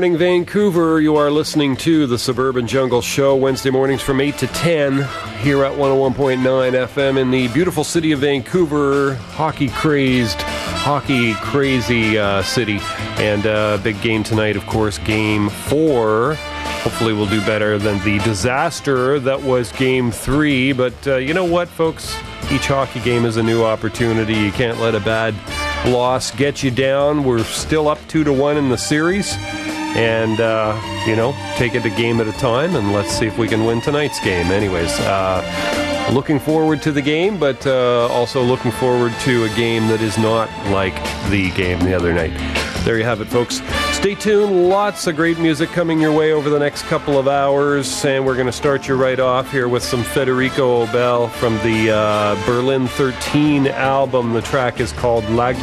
morning, Vancouver. You are listening to the Suburban Jungle Show Wednesday mornings from 8 to 10 here at 101.9 FM in the beautiful city of Vancouver, hockey crazed, hockey crazy uh, city. And uh, big game tonight, of course, game four. Hopefully, we'll do better than the disaster that was game three. But uh, you know what, folks? Each hockey game is a new opportunity. You can't let a bad loss get you down. We're still up two to one in the series, and uh, you know, take it a game at a time, and let's see if we can win tonight's game. Anyways, uh, looking forward to the game, but uh, also looking forward to a game that is not like the game the other night. There you have it, folks. Stay tuned. Lots of great music coming your way over the next couple of hours, and we're going to start you right off here with some Federico Aubele from the uh, Berlin 13 album. The track is called Lag-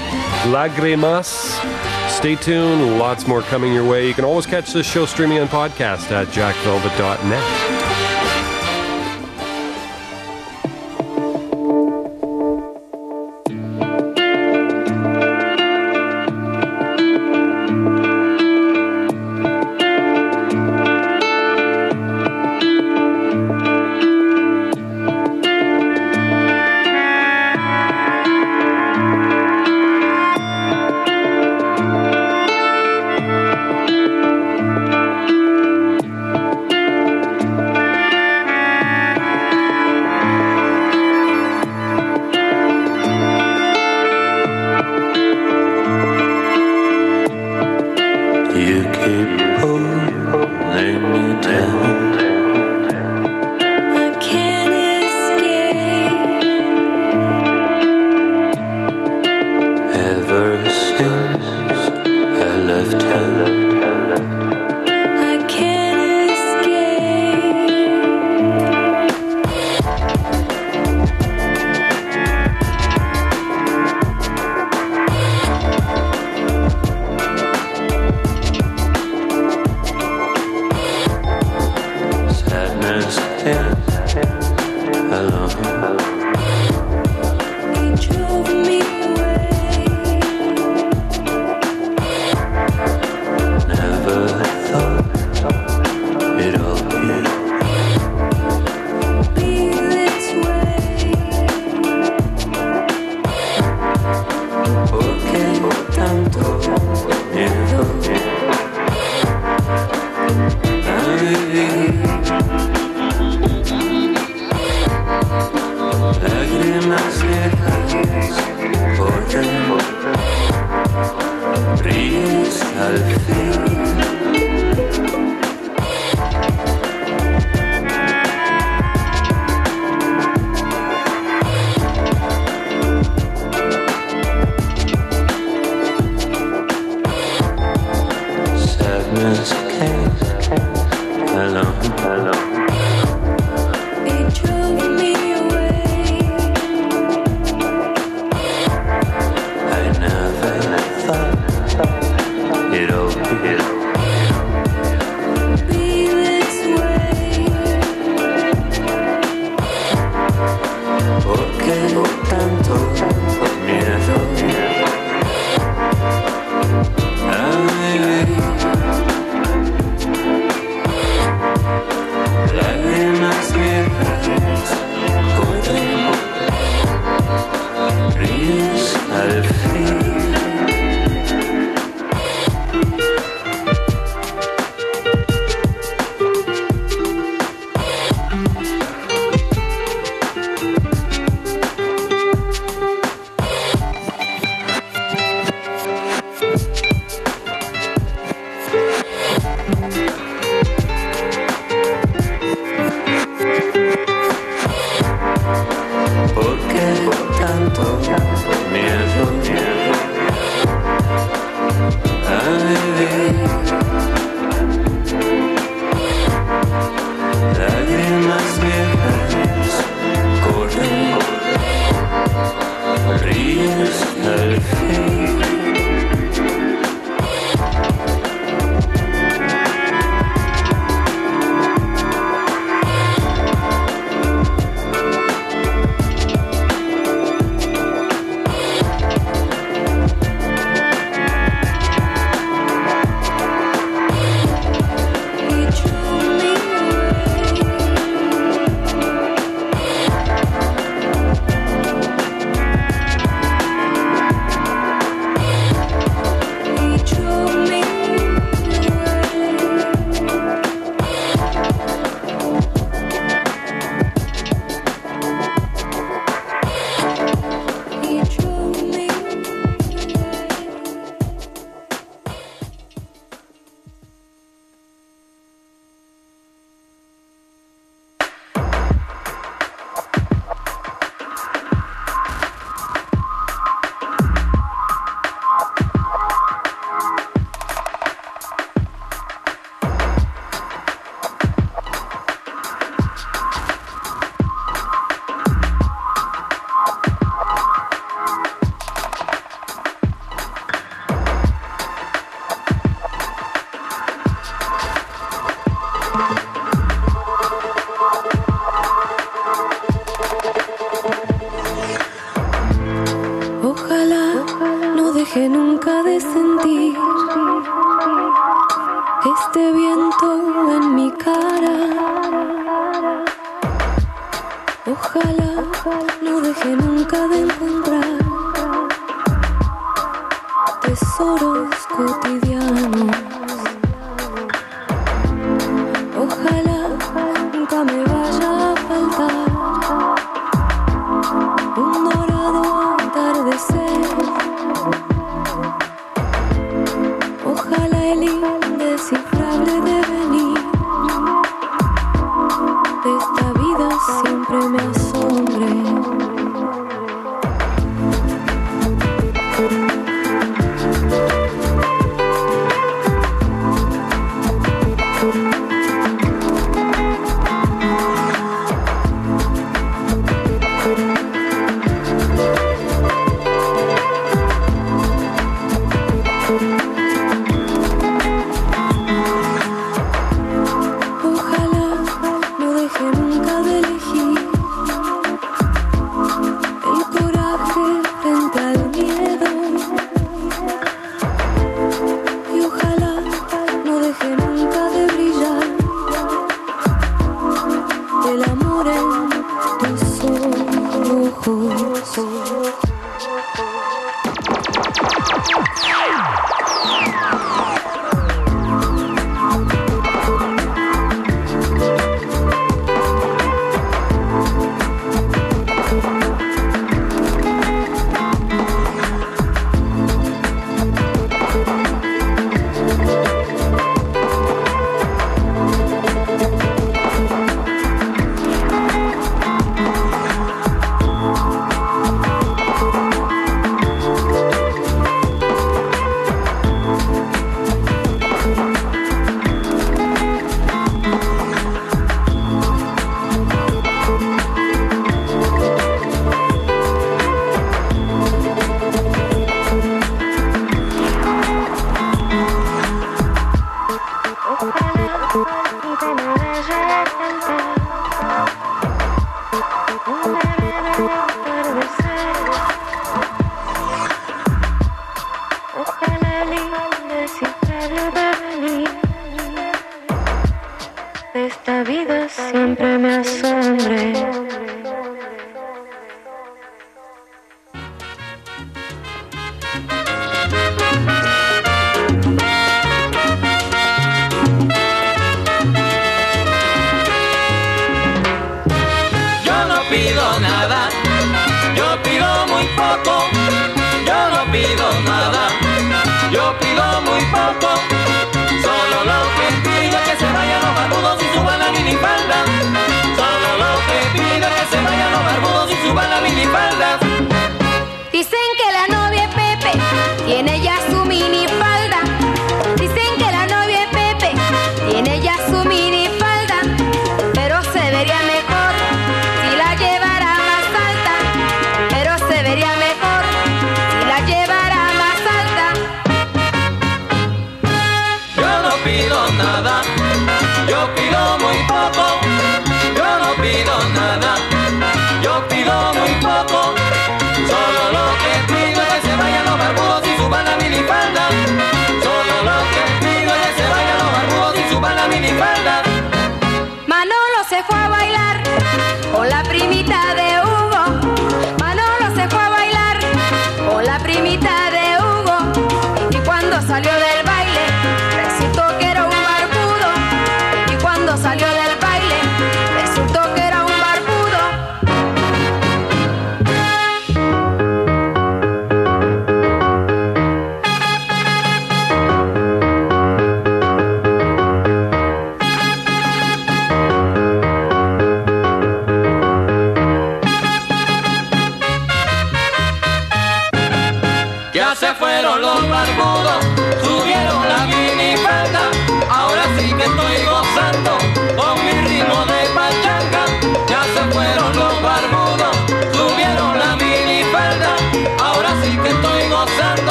Lagrimas. Stay tuned. Lots more coming your way. You can always catch this show streaming on podcast at jackvelvet.net.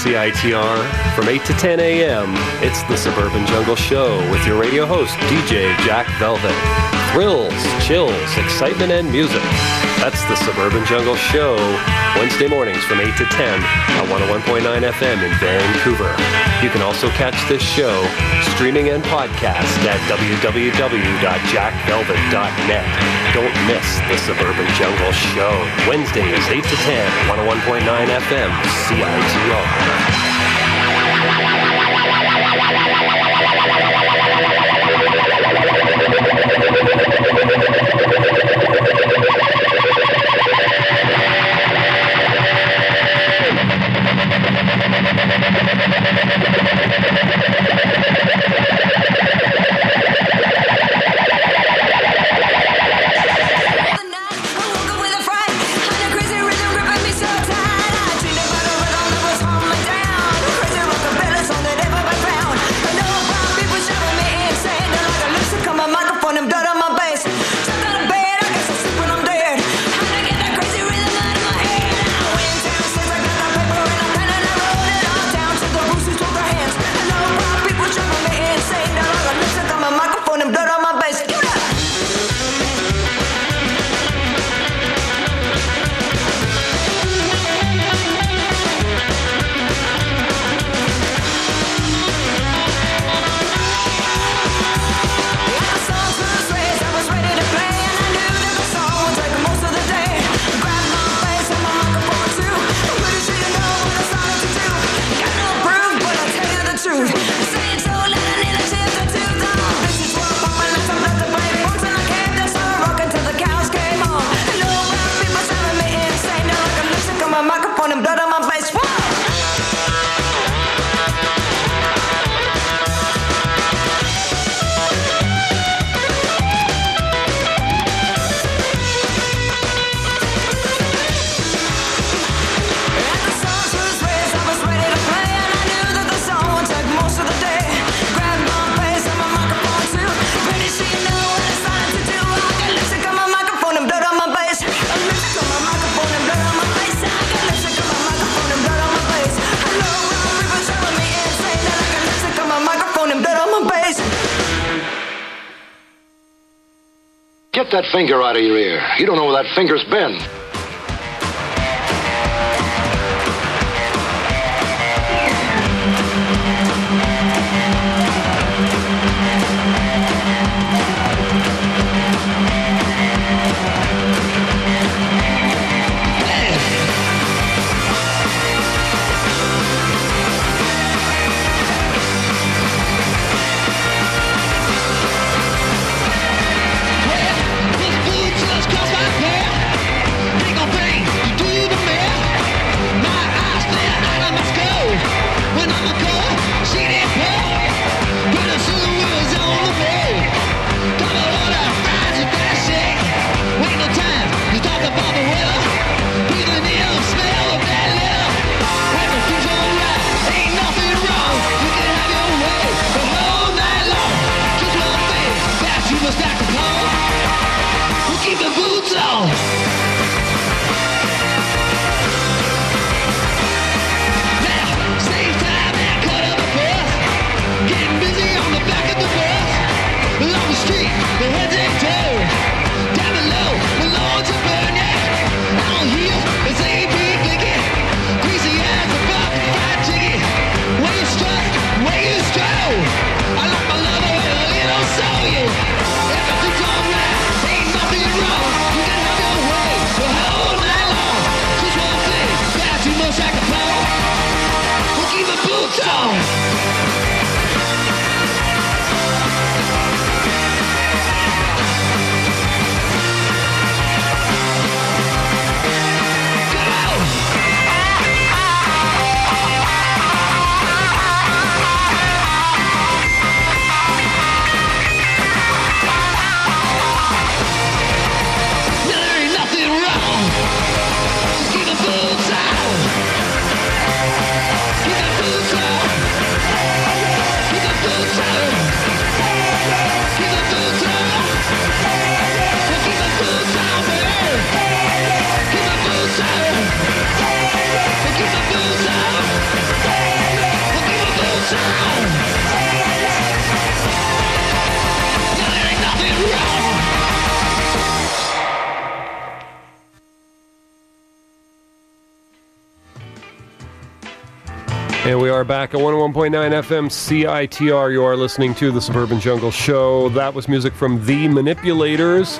CITR from 8 to 10 a.m. It's the Suburban Jungle Show with your radio host, DJ Jack Velvet. Thrills, chills, excitement, and music. That's the Suburban Jungle Show, Wednesday mornings from 8 to 10 on 101.9 FM in Vancouver. You can also catch this show streaming and podcast at www.jackvelvet.net. Don't miss the Suburban Jungle Show, Wednesdays 8 to 10, 101.9 FM, CITR. Microphone Get that finger out of your ear. You don't know where that finger's been. Are back at 101.9 FM CITR. You are listening to the Suburban Jungle Show. That was music from The Manipulators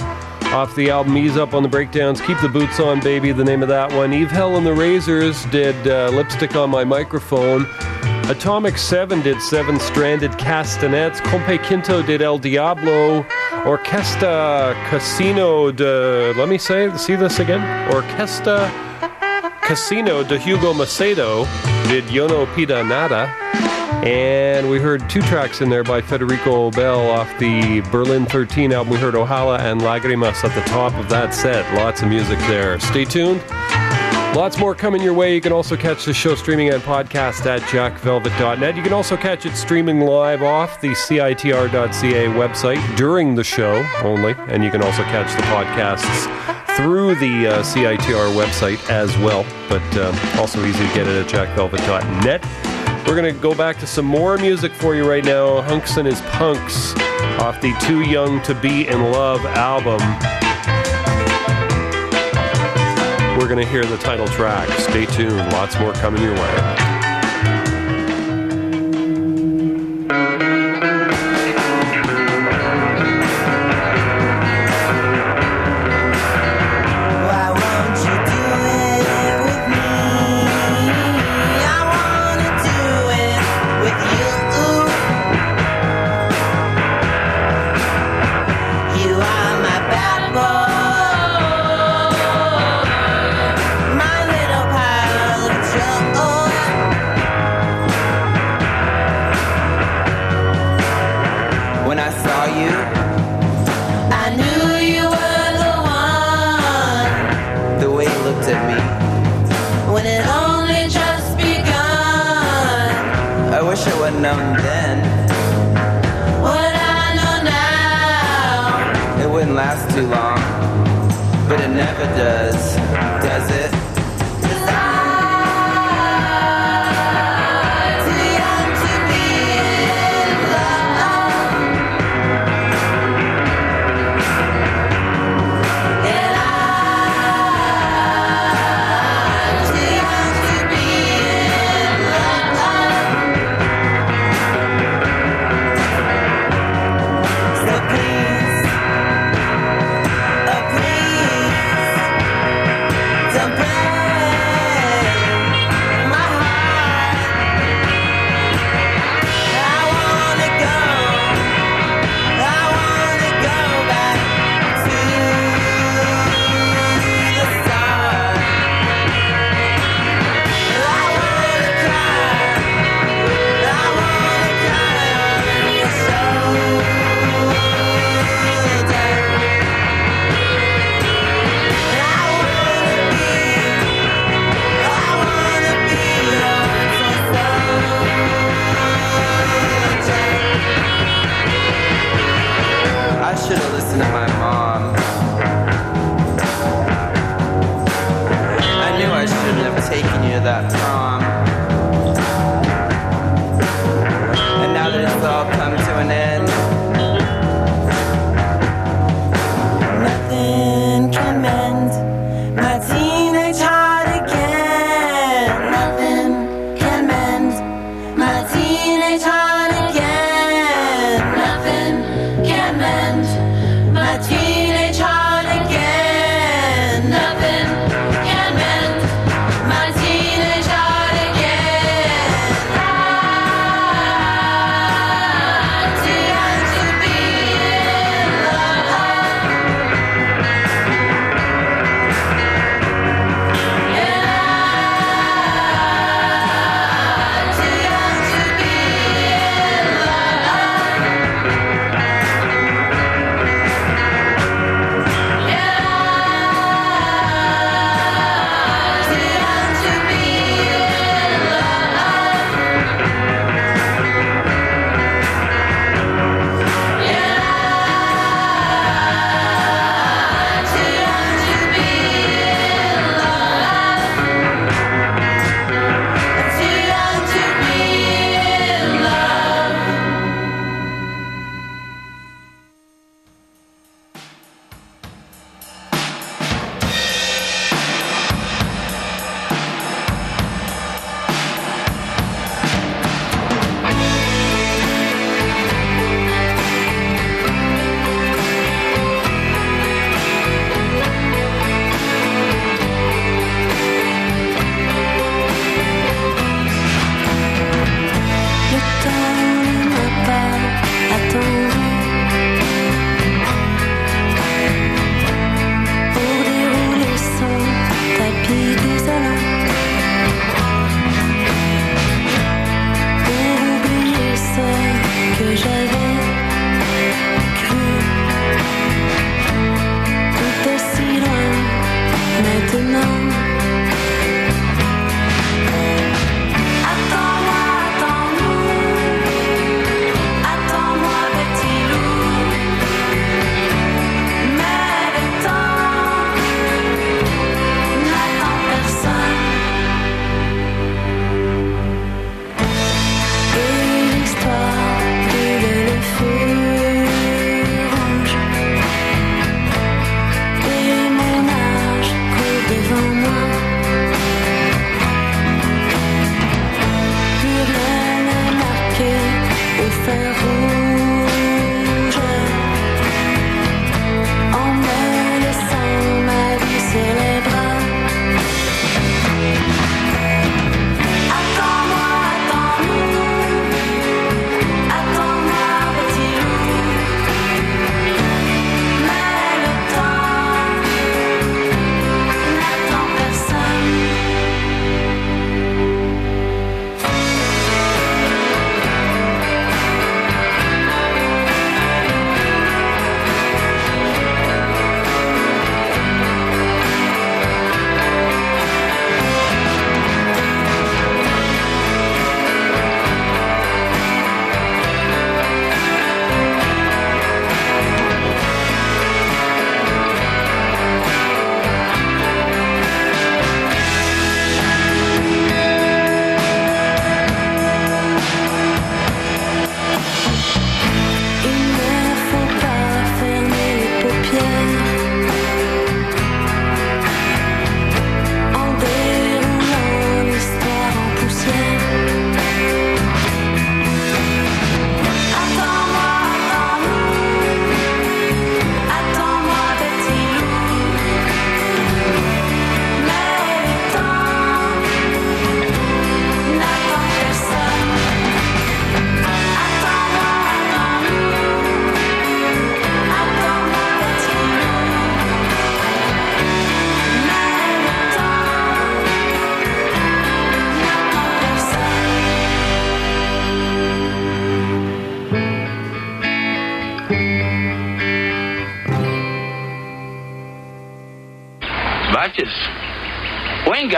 off the album Ease Up on the Breakdowns. Keep the Boots On, Baby, the name of that one. Eve Hell and the Razors did uh, Lipstick on My Microphone. Atomic 7 did Seven Stranded Castanets. Compe Quinto did El Diablo. Orquesta Casino de. Let me say, see this again? Orquesta Casino de Hugo Macedo did Yono Pida Nada. And we heard two tracks in there by Federico Aubele off the Berlin 13 album. We heard Ojalá and Lagrimas at the top of that set. Lots of music there. Stay tuned. Lots more coming your way. You can also catch the show streaming and podcast at jackvelvet.net. You can also catch it streaming live off the CITR.ca website during the show only. And you can also catch the podcasts through the uh, CITR website as well. But um, also easy to get it at jackvelvet.net. We're going to go back to some more music for you right now. Hunx and his Punx off the Too Young to Be in Love album. We're going to hear the title track. Stay tuned. Lots more coming your way.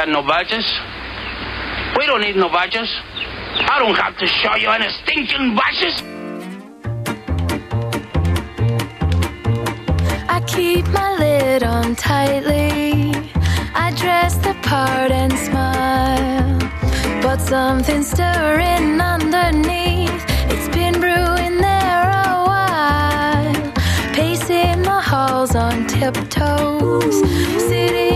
got no badges. We don't need no badges. I don't have to show you any stinking badges. I keep my lid on tightly. I dress the part and smile. But something's stirring underneath. It's been brewing there a while. Pacing the halls on tiptoes. Sitting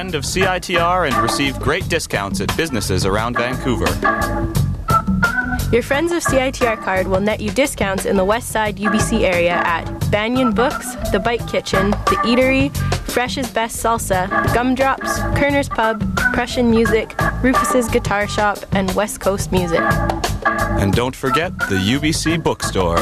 friend of CITR and receive great discounts at businesses around Vancouver. Your Friends of CITR card will net you discounts in the West Side UBC area at Banyan Books, The Bite Kitchen, The Eatery, Fresh's Best Salsa, Gumdrops, Koerner's Pub, Prussian Music, Rufus's Guitar Shop, and West Coast Music. And don't forget the UBC bookstore.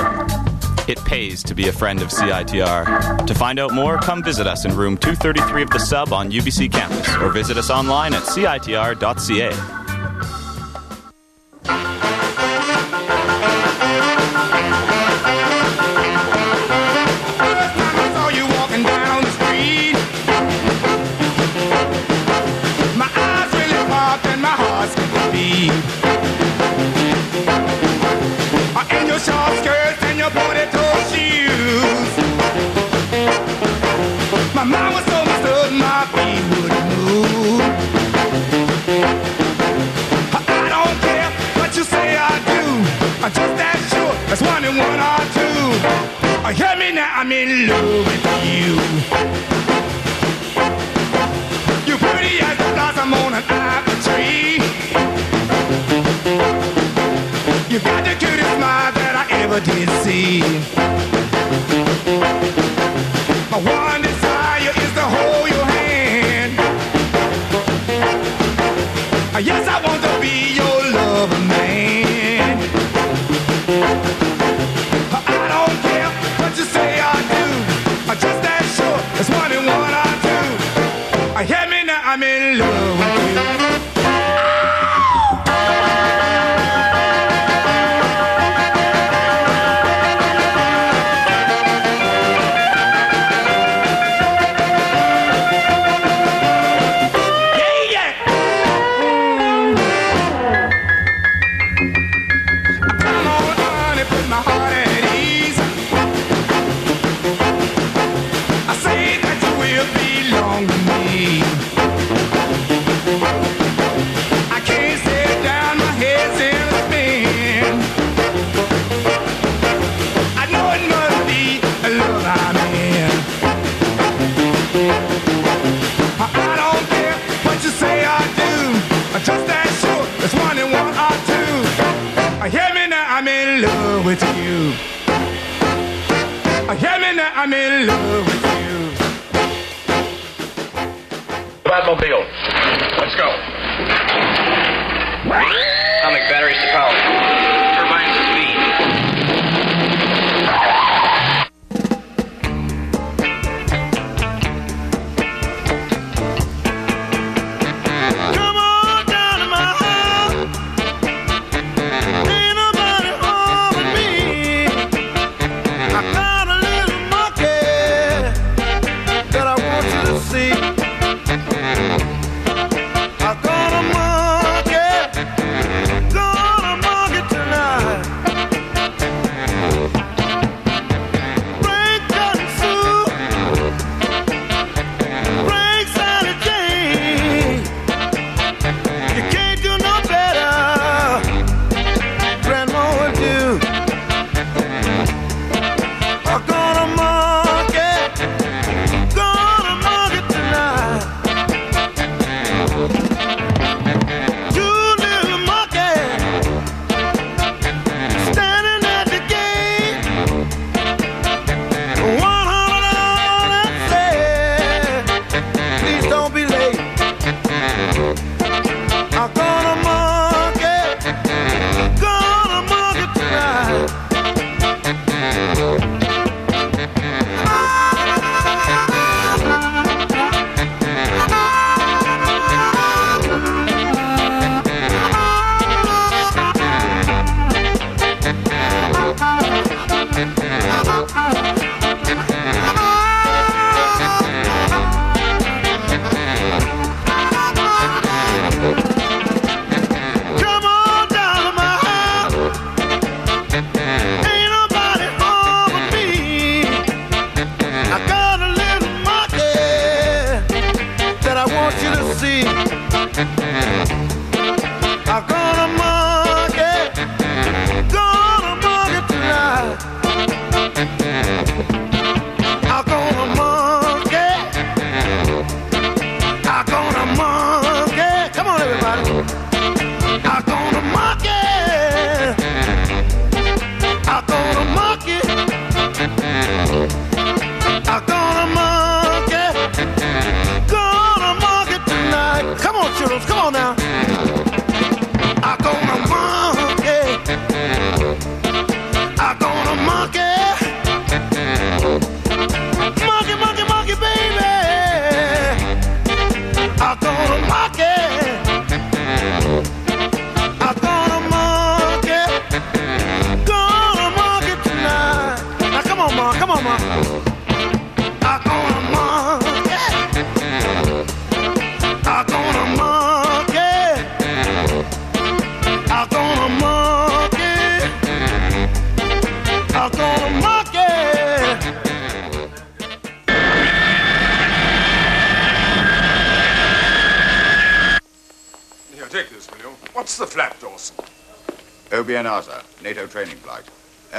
It pays to be a friend of CITR. To find out more, come visit us in room 233 of the sub on UBC campus or visit us online at citr.ca. I'm just that sure that's one and one are two. Uh, hear me now, I'm in love with you. You're pretty as the blossom on an apple tree. You got the cutest smile that I ever did see. My one desire is to hold your hand. Uh, Yes, I want to be your love with you. Batmobile.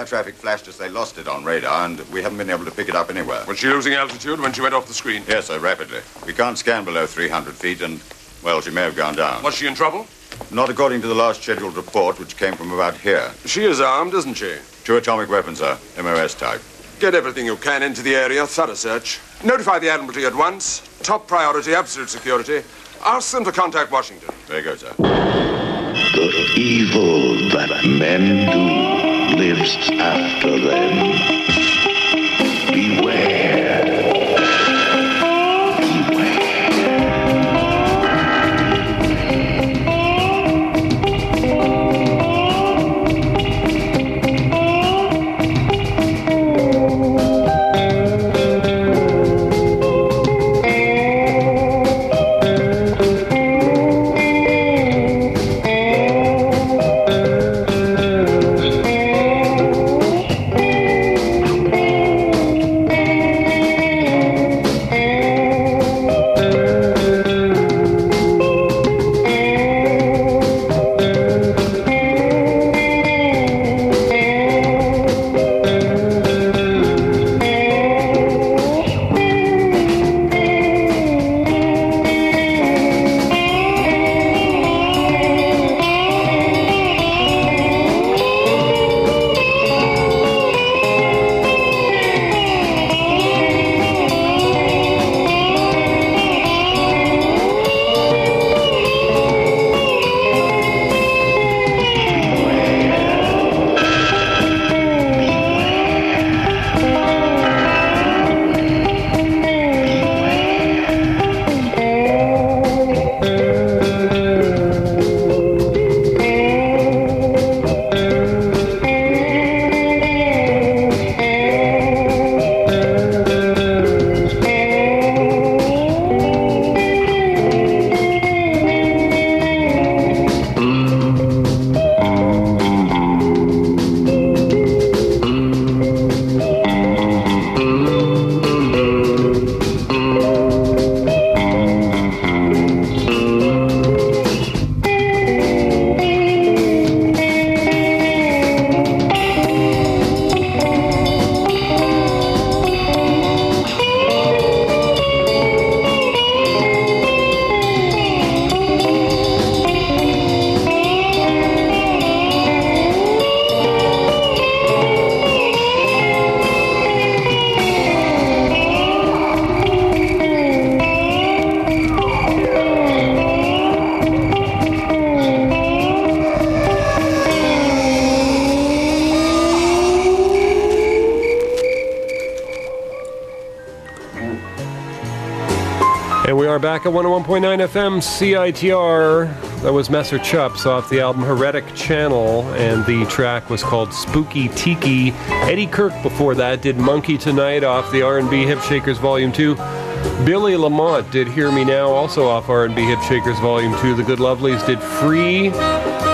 Traffic flashed us they lost it on radar, and we haven't been able to pick it up anywhere. Was she losing altitude when she went off the screen? Yes, sir, rapidly. We can't scan below 300 feet, and, well, she may have gone down. Was she in trouble? Not according to the last scheduled report, which came from about here. She is armed, isn't she? Two atomic weapons, sir. MOS type. Get everything you can into the area, thorough search. Notify the Admiralty at once. Top priority, absolute security. Ask them to contact Washington. There you go, sir. The evil that men do lives after them. Back at 101.9 FM CITR. That was Messer Chups off the album Heretic Channel, and the track was called Spooky Tiki. Eddie Kirk before that did Monkey Tonight off the R&B Hip Shakers Volume 2. Billy Lamont did Hear Me Now, also off R&B Hip Shakers Volume 2. The Good Lovelies did Free.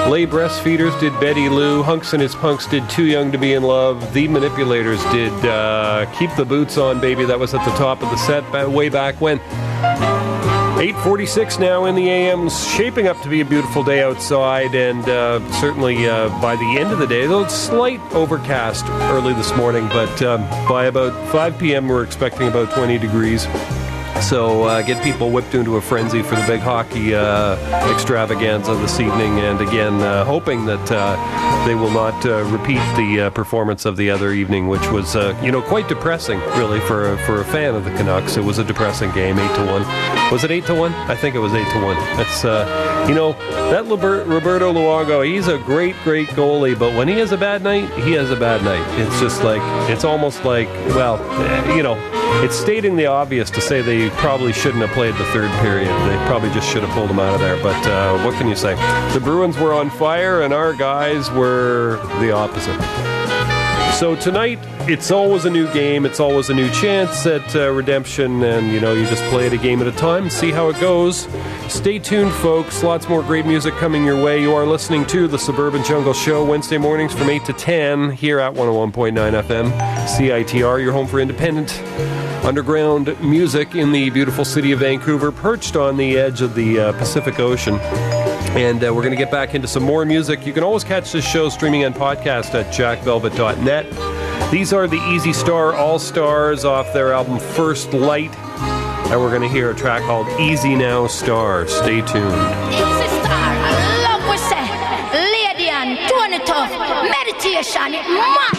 Les Breastfeeders did Betty Lou. Hunx and His Punx did Too Young to Be in Love. The Manipulators did uh, Keep the Boots On, Baby. That was at the top of the set way back when. 8:46 now in the AM, shaping up to be a beautiful day outside, and uh, certainly uh, by the end of the day, though it's slight overcast early this morning, but um, by about 5 p.m. we're expecting about 20 degrees. So uh, get people whipped into a frenzy for the big hockey uh, extravaganza this evening, and again uh, hoping that uh, they will not uh, repeat the uh, performance of the other evening, which was you know quite depressing, really for for a fan of the Canucks. It was a depressing game, eight to one. Was it eight to one? I think it was eight to one. That's you know that Roberto Luongo. He's a great great goalie, but when he has a bad night, he has a bad night. It's just like it's almost like well, eh, you know. It's stating the obvious to say they probably shouldn't have played the third period. They probably just should have pulled them out of there. But uh, what can you say? The Bruins were on fire, and our guys were the opposite. So tonight, it's always a new game. It's always a new chance at uh, redemption, and you know you just play it a game at a time, see how it goes. Stay tuned, folks. Lots more great music coming your way. You are listening to the Suburban Jungle Show Wednesday mornings from 8 to 10 here at 101.9 FM CITR. Your home for independent underground music in the beautiful city of Vancouver, perched on the edge of the uh, Pacific Ocean. And uh, we're going to get back into some more music. You can always catch this show streaming on podcast at jackvelvet.net. These are the Easy Star All Stars off their album First Light. And we're going to hear a track called Easy Now Star. Stay tuned. Easy star, love we say, lady and tone it off, meditation, it mad.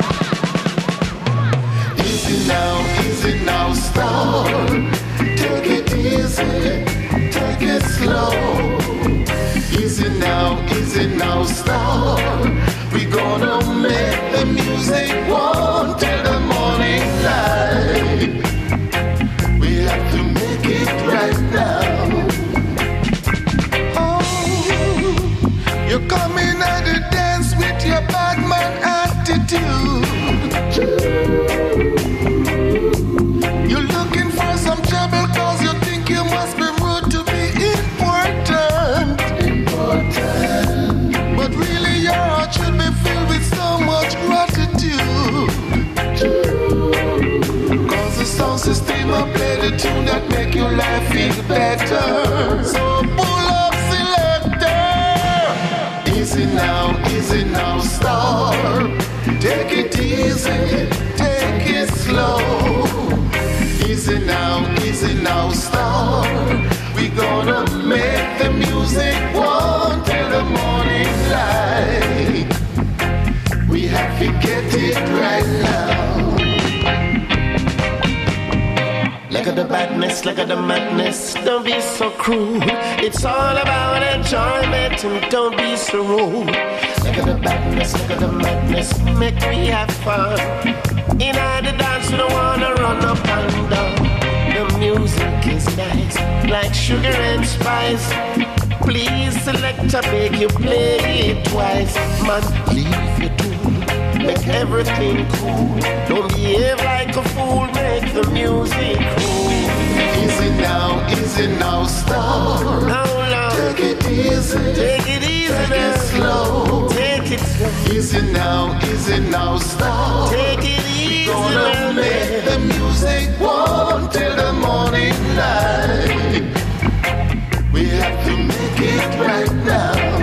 Easy now, easy now, star. Take it easy, take it slow. Easy now, Is it now, star. We gonna make the music one till the morning light. Will play the tune that make your life feel better. So pull up selector. Easy now, easy now, star. Take it easy, take it slow. Easy now, easy now, star. We gonna make the music one till the morning light. We have to get it right now. The badness, look at the madness. Don't be so cruel. It's all about enjoyment and don't be so rude. Look at the badness, look at the madness. Make me have fun. In the dance, we don't wanna run up and down. The music is nice, like sugar and spice. Please select a beg you play it twice. Man, leave. Make everything cool. Don't behave like a fool. Make the music cool. Easy now, easy now, star. Now, now. Take it easy. Take it easy. Take it slow. Take it slow. Easy now, easy now, star. Take it easy. Gonna make the music one till the morning light. We have to make it right now.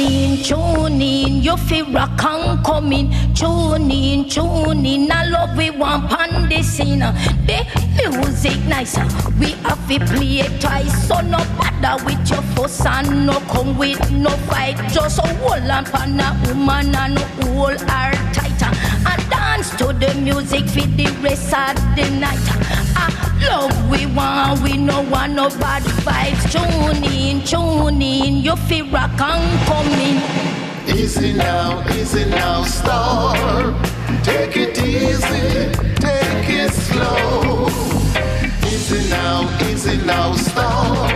In, tune in, you feel rock and coming. Tune in, tune in, I love we want pan the scene. The music nice, we have to play it twice. So no bother with your fuss and no come with no fight. Just a on pan a woman and hold her tighter. And dance to the music for the rest of the night. Love we want, we no want no bad vibes. Tune in, tune in, you feel rock and coming. Easy now, easy now, star. Take it easy, take it slow. Easy now, easy now, star.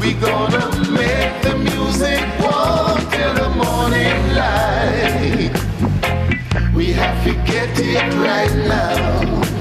We gonna make the music one till the morning light. We have to get it right now.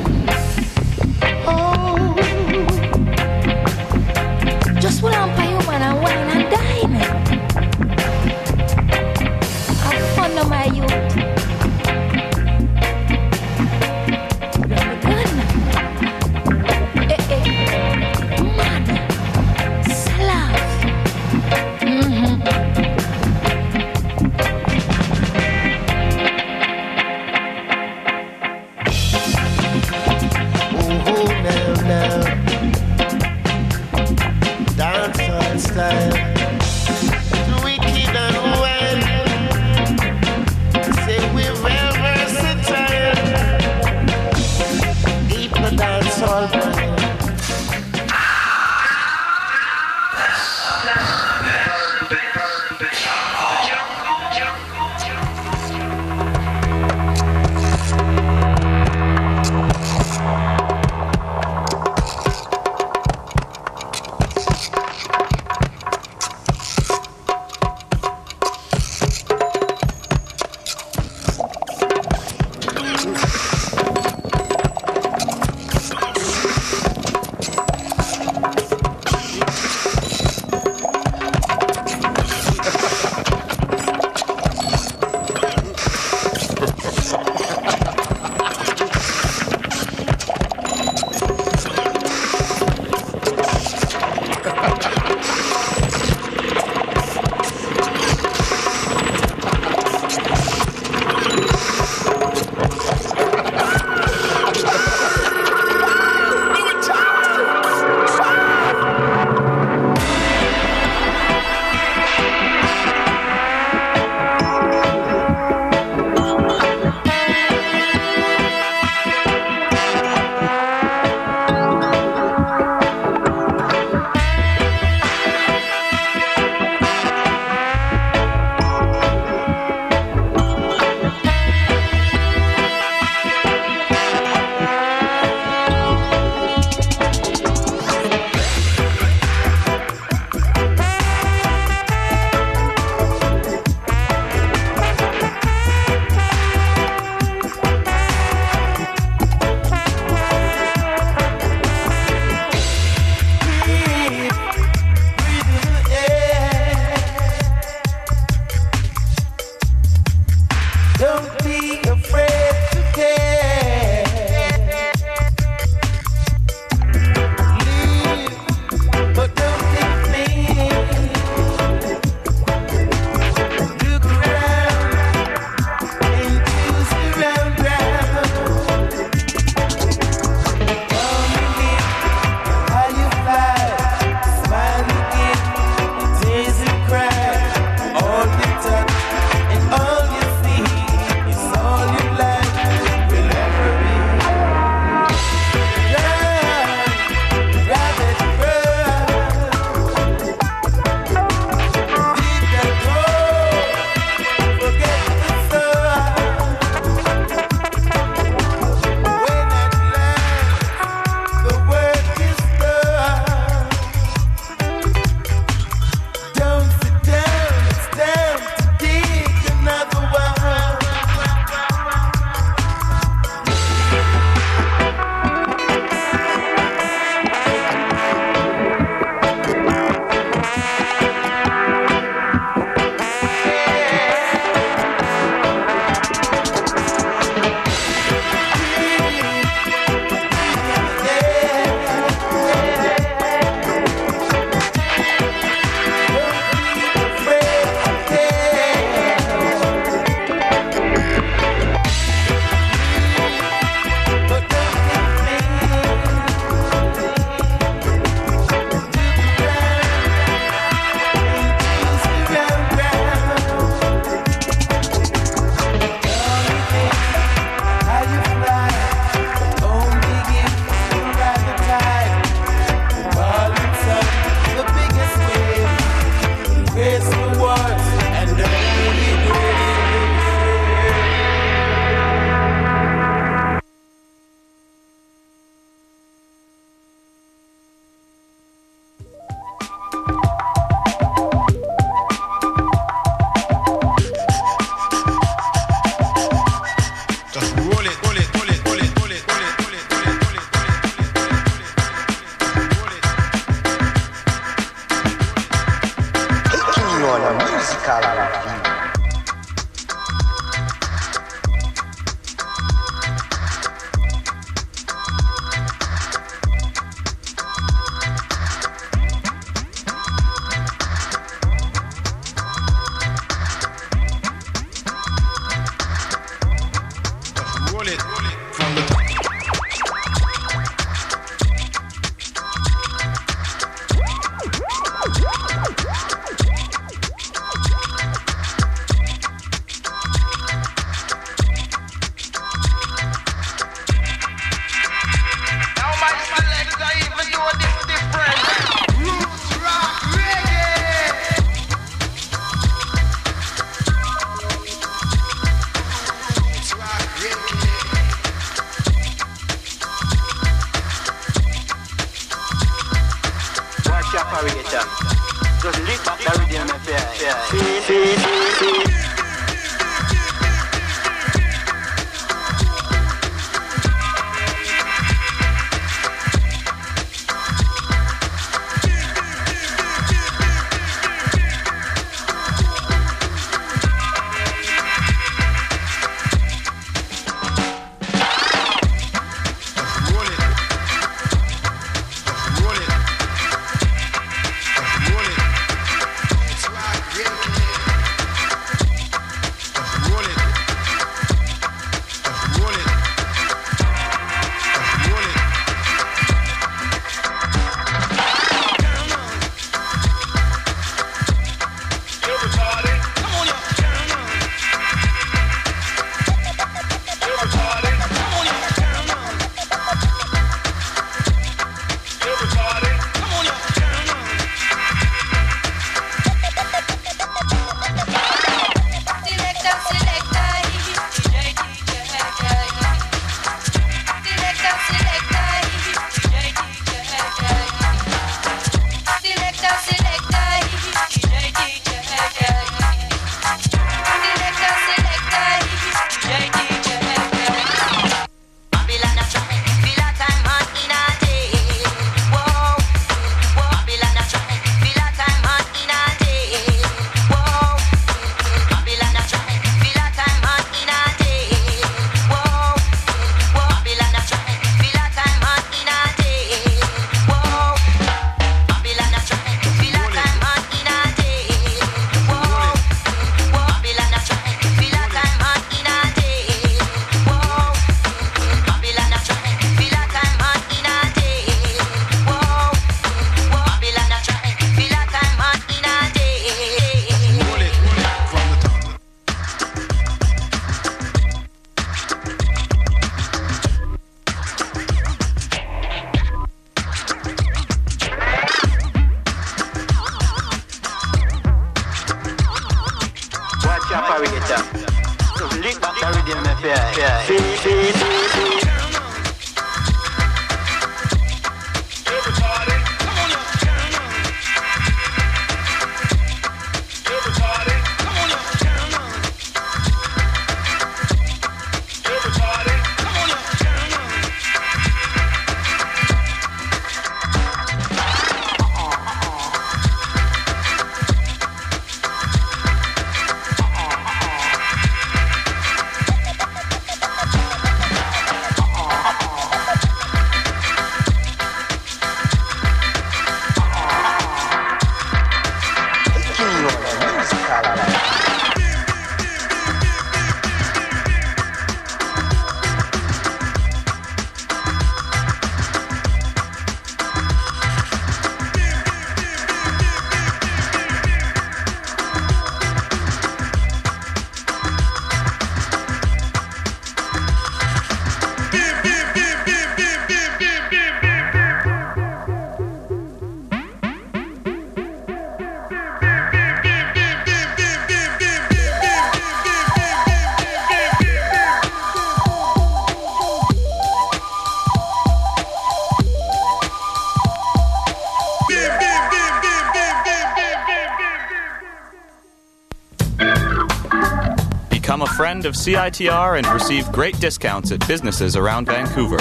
of CITR and receive great discounts at businesses around Vancouver.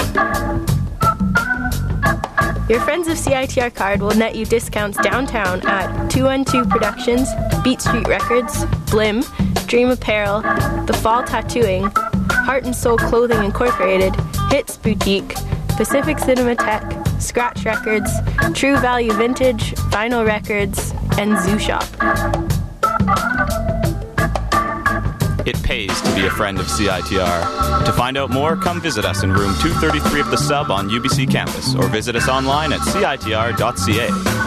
Your Friends of CITR card will net you discounts downtown at 212 Productions, Beat Street Records, Blim, Dream Apparel, The Fall Tattooing, Heart and Soul Clothing Incorporated, Hits Boutique, Pacific Cinematheque, Scratch Records, True Value Vintage, Vinyl Records, and Zoo Shop. It pays to be a friend of CITR. To find out more, come visit us in room 233 of the sub on UBC campus or visit us online at citr.ca.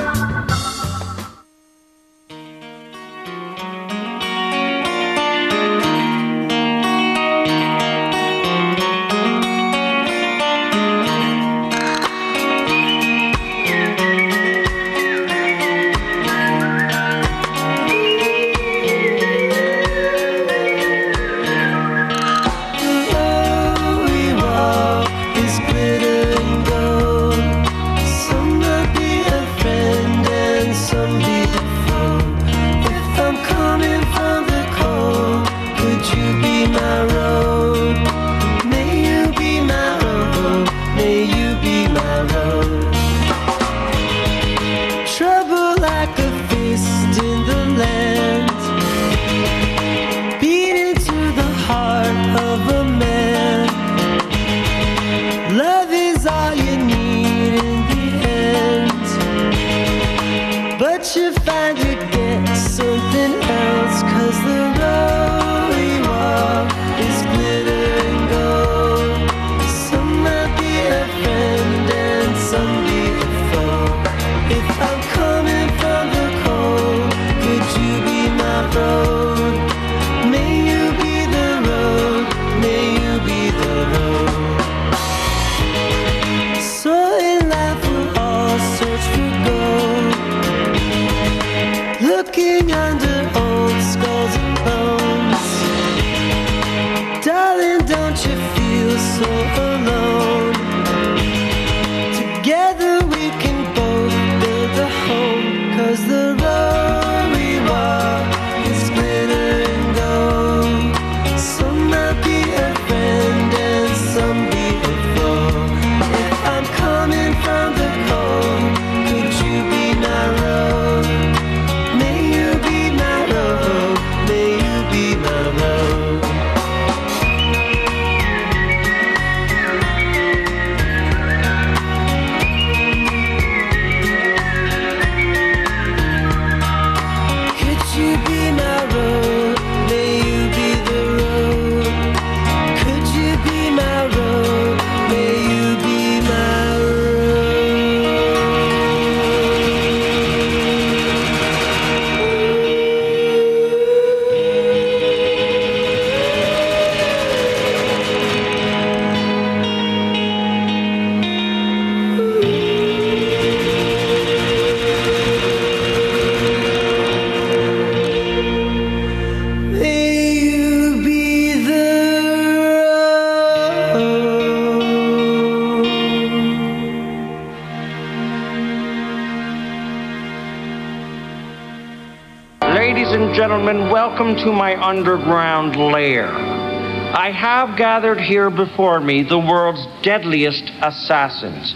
gentlemen, welcome to my underground lair. I have gathered here before me the world's deadliest assassins.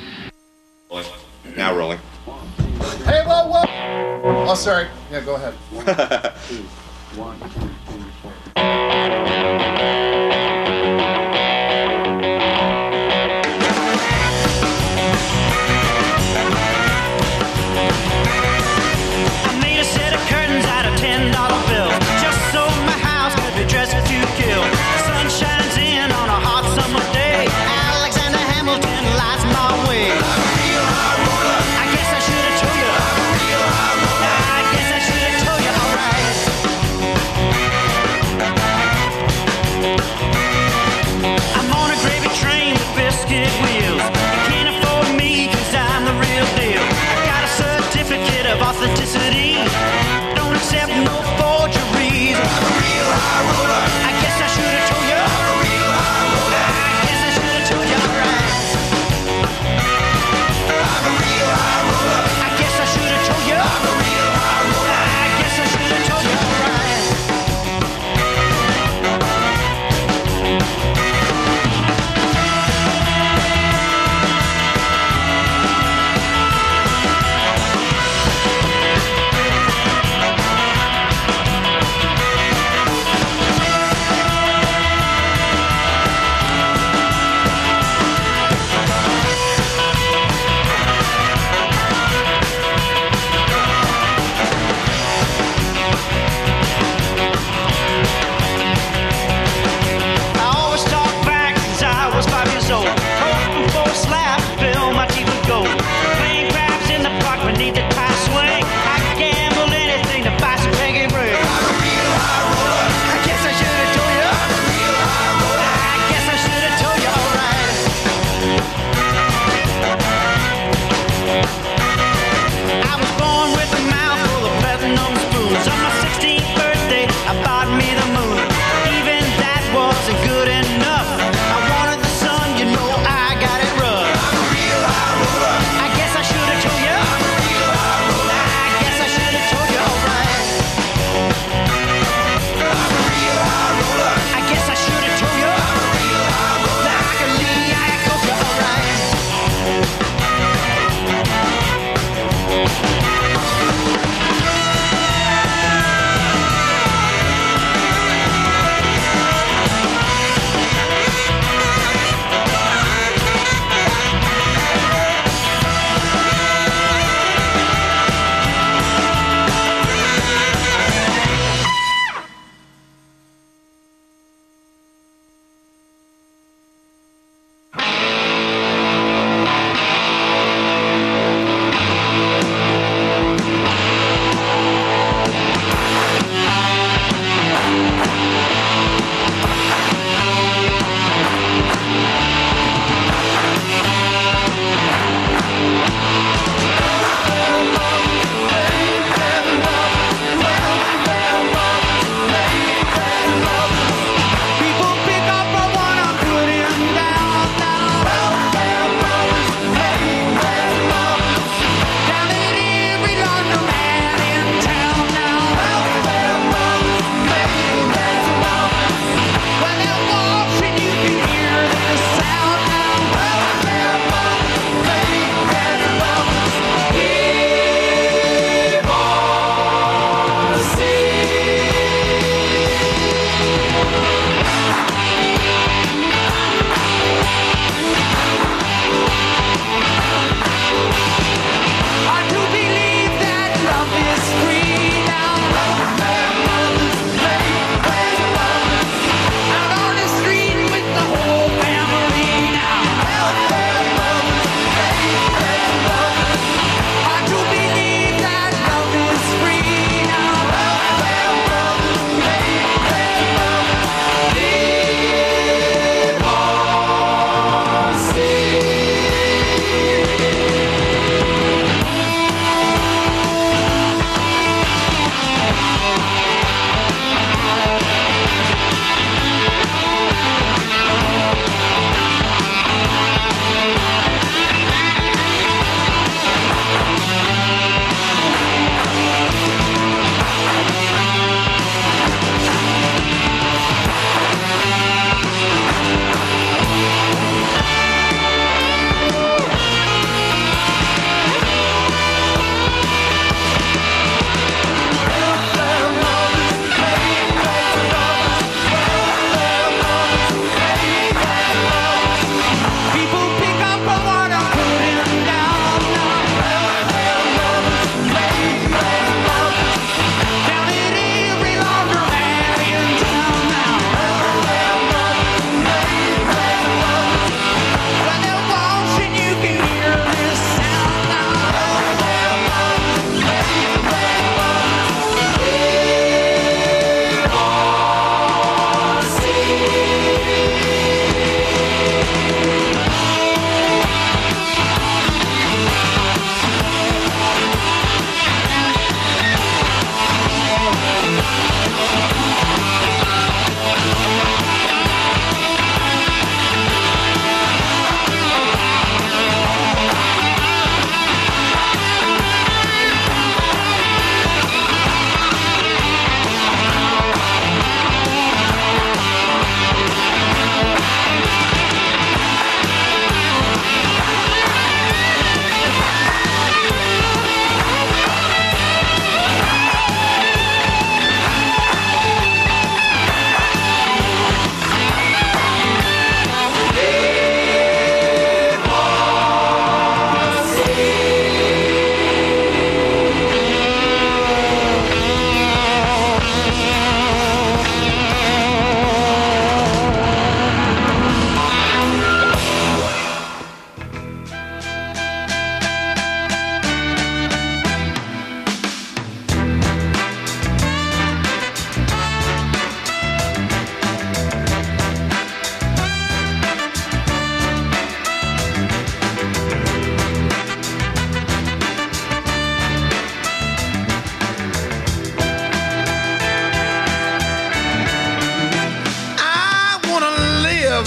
Now rolling. Hey, whoa, whoa! Oh, sorry. Yeah, go ahead.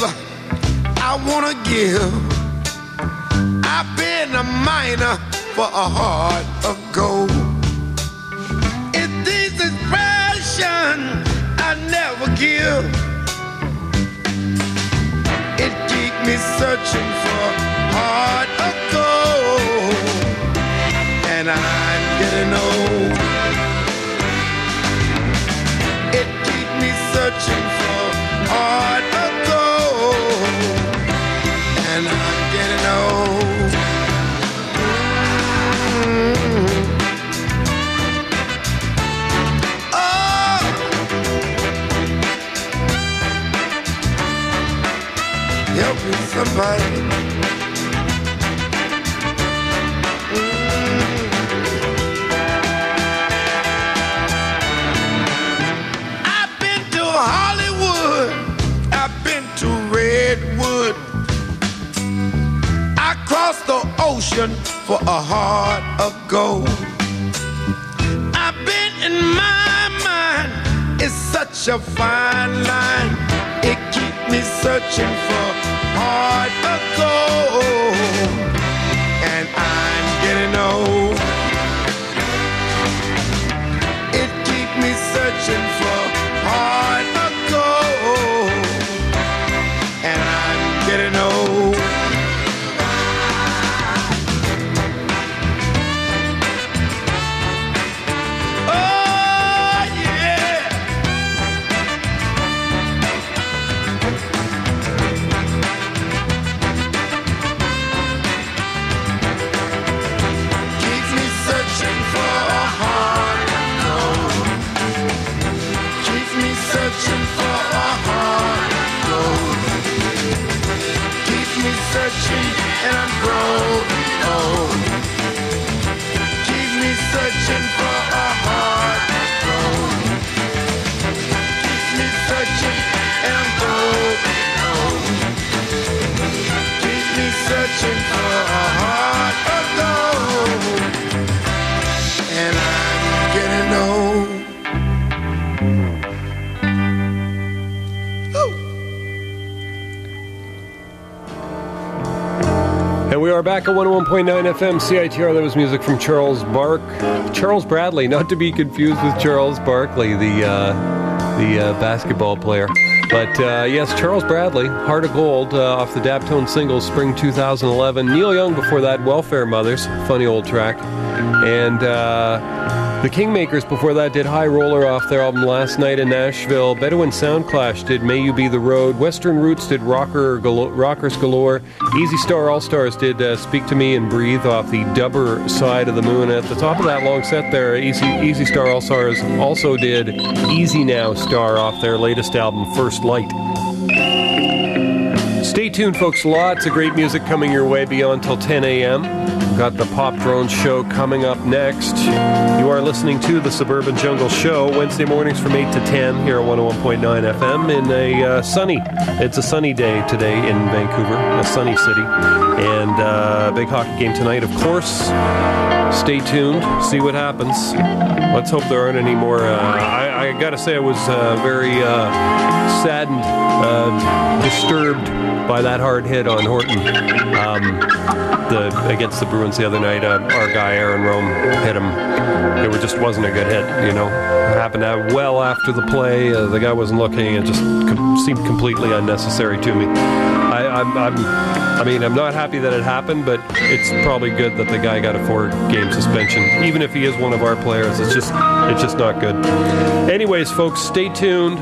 live, I wanna give. I've been a miner for a heart of gold. This is passion, I never give. It keep me searching for heart of gold, and I'm getting old. It keep me searching for heart Me. Mm. I've been to Hollywood. I've been to Redwood. I crossed the ocean for a heart of gold. I've been in my mind. It's such a fine line. It keeps me searching for heart gold. And I'm getting old. It keep me searching and I'm growing. Keeps me searching are back at 101.9 FM CITR. That was music from Charles Bark, Charles Bradley, not to be confused with Charles Barkley, the uh, the uh, basketball player. But uh, yes, Charles Bradley, Heart of Gold, uh, off the Daptone singles, Spring 2011. Neil Young before that, Welfare Mothers, funny old track, and. The Kingmakers before that did High Roller off their album Last Night in Nashville. Bedouin Soundclash did May You Be the Road. Western Roots did Rocker Galo- Rockers Galore. Easy Star All Stars did uh, Speak to Me and Breathe off the Dubber Side of the Moon. At the top of that long set there, Easy, Easy Star All Stars also did Easy Now Star off their latest album First Light. Stay tuned, folks. Lots of great music coming your way beyond till 10 a.m. Got the Pop Drone Show coming up next. You are listening to the Suburban Jungle Show Wednesday mornings from 8 to 10 here at 101.9 FM in a uh, sunny, it's a sunny day today in Vancouver, a sunny city. And uh, big hockey game tonight, of course. Stay tuned, see what happens. Let's hope there aren't any more. Uh, I, I gotta say, I was uh, very uh, saddened, uh, disturbed by that hard hit on Horton um, the against the Bruins the other night. Uh, our guy Aaron Rome hit him. It just wasn't a good hit. You know, it happened well after the play. Uh, the guy wasn't looking. It just com- seemed completely unnecessary to me. I, I'm, I'm, I mean, I'm not happy that it happened, but it's probably good that the guy got a four-game suspension, even if he is one of our players. It's just, it's just not good. Anyways, folks, stay tuned.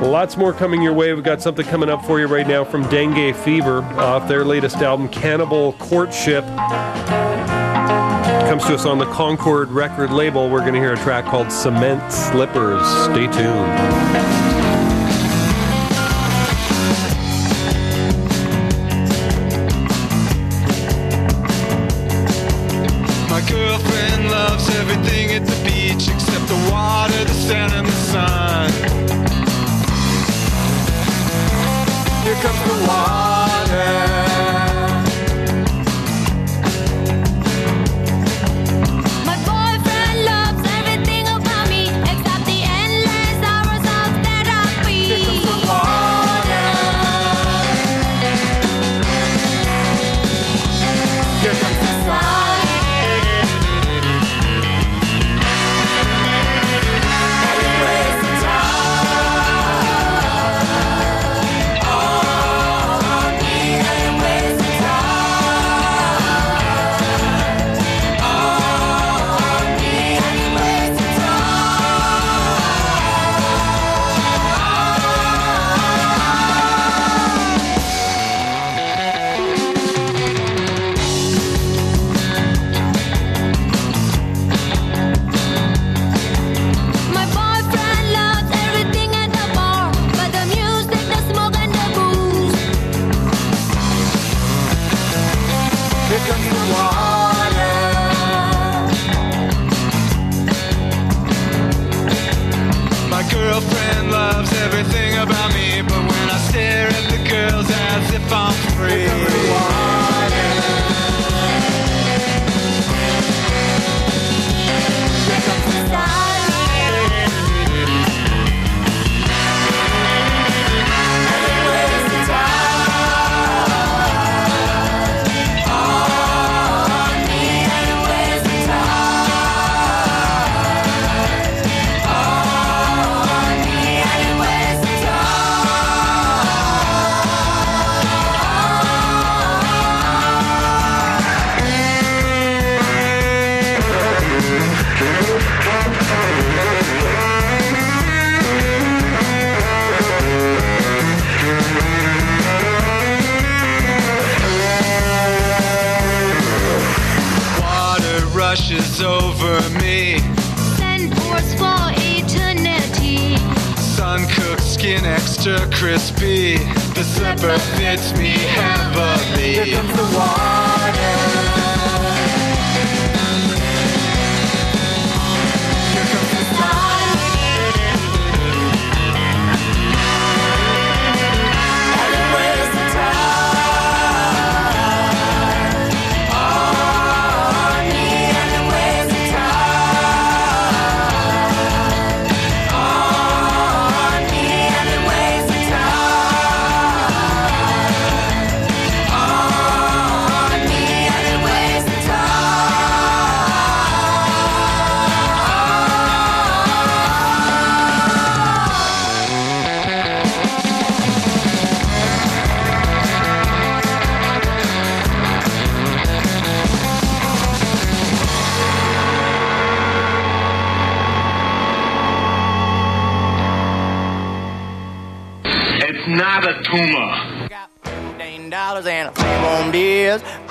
Lots more coming your way. We've got something coming up for you right now from Dengue Fever off their latest album, Cannibal Courtship. Comes to us on the Concord record label. We're going to hear a track called Cement Slippers. Stay tuned.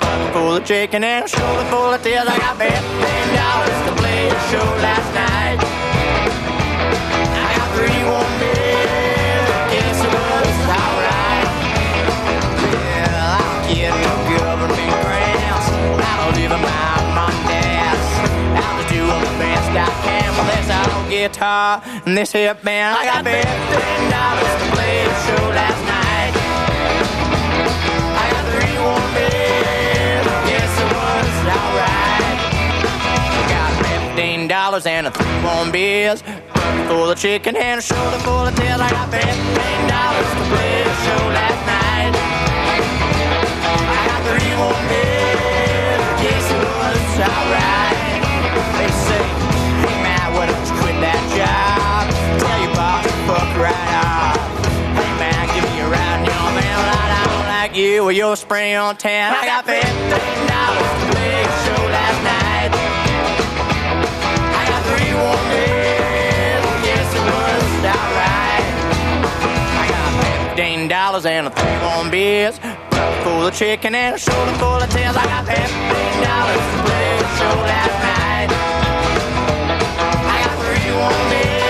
i'm full of chicken and a shoulder full of tears. I got fifteen dollars to play a show last night. I got three one beers. Guess it was alright. Well, I get no government grants. I don't even. I'll do the best I can with this old guitar and this hip band. I got fifteen dollars to play a show last night. Dollars and a three warm beers. Bucket full of chicken and a shoulder full of tails. I got fifteen dollars to play a show last night. I got three warm beers. Yes, it was alright. They say, hey man, why don't you quit that job? Tell your boss to fuck right off. Hey man, give me a ride in your van. I don't like you or your spray on tan. I got fifteen dollars to play a show last night. Dollars and a three warm beers. Bucket full of chicken and a shoulder full of tails. I got fifteen dollars to play a show last night. I got three warm beers.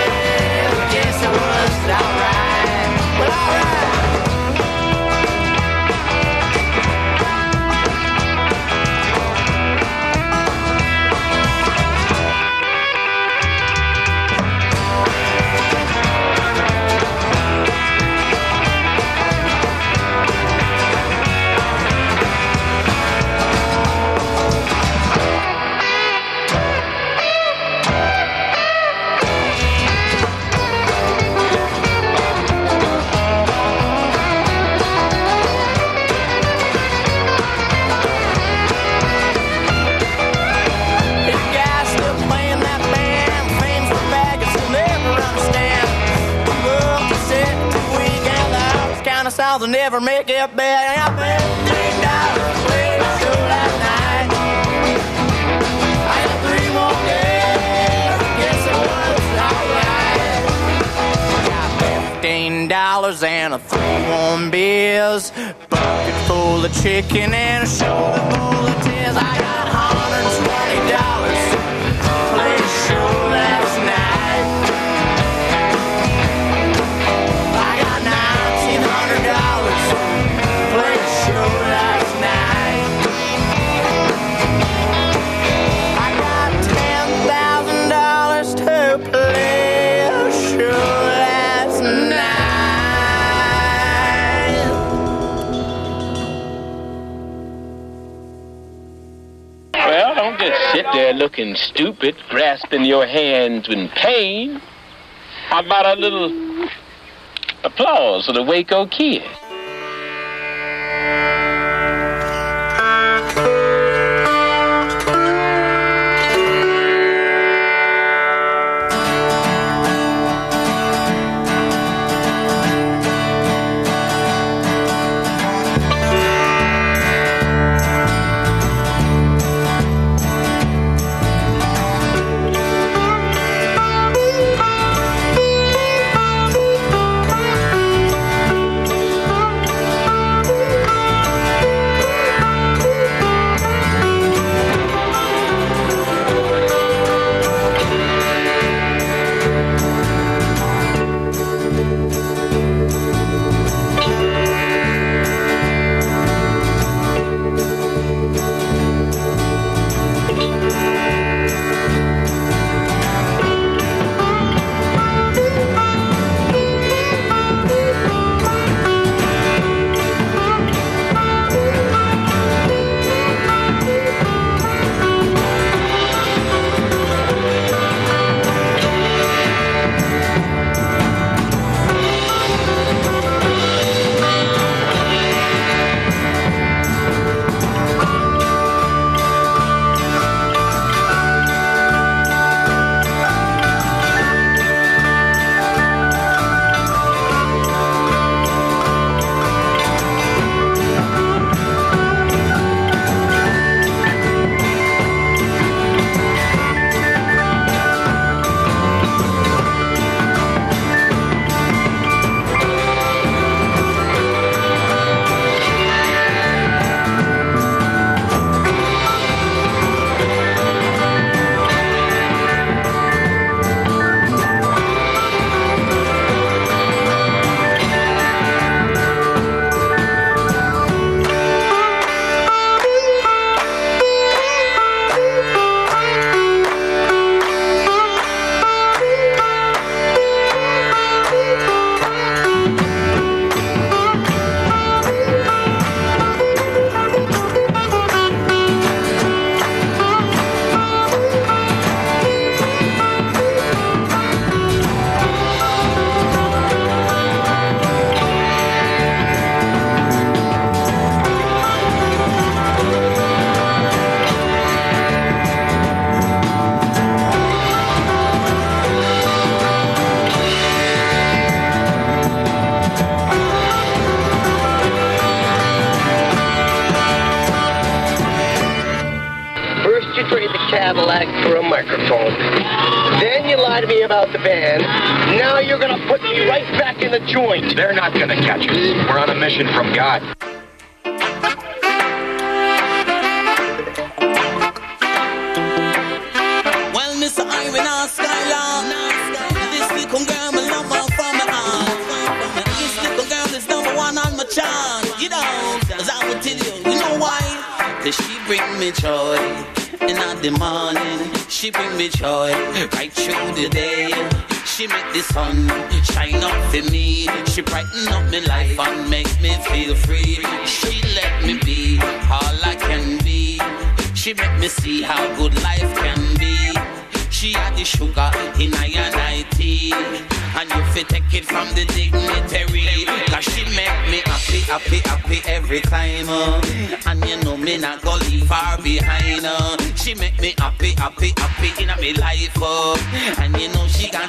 Will never make it bad. I got fifteen dollars night. Three dollars and a three warm beers, bucket full of chicken and a shoulder full of tears. I got hundred twenty dollars. Play a show looking stupid, grasping your hands in pain. How about a little applause for the Waco kid?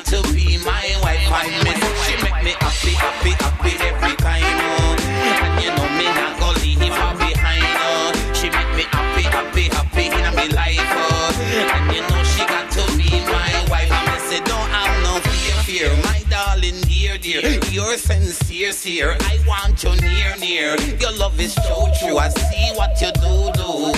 She to be my wife. And me, she make me happy, happy, happy every time. uh. And you know me not go leave far behind. uh. She make me happy, happy, happy in my life. uh. And you know she got to be my wife. And me say don't have no fear, fear, my darling, dear, dear. You're sincere, sincere. I want you near, near. Your love is so true. I see what you do, do.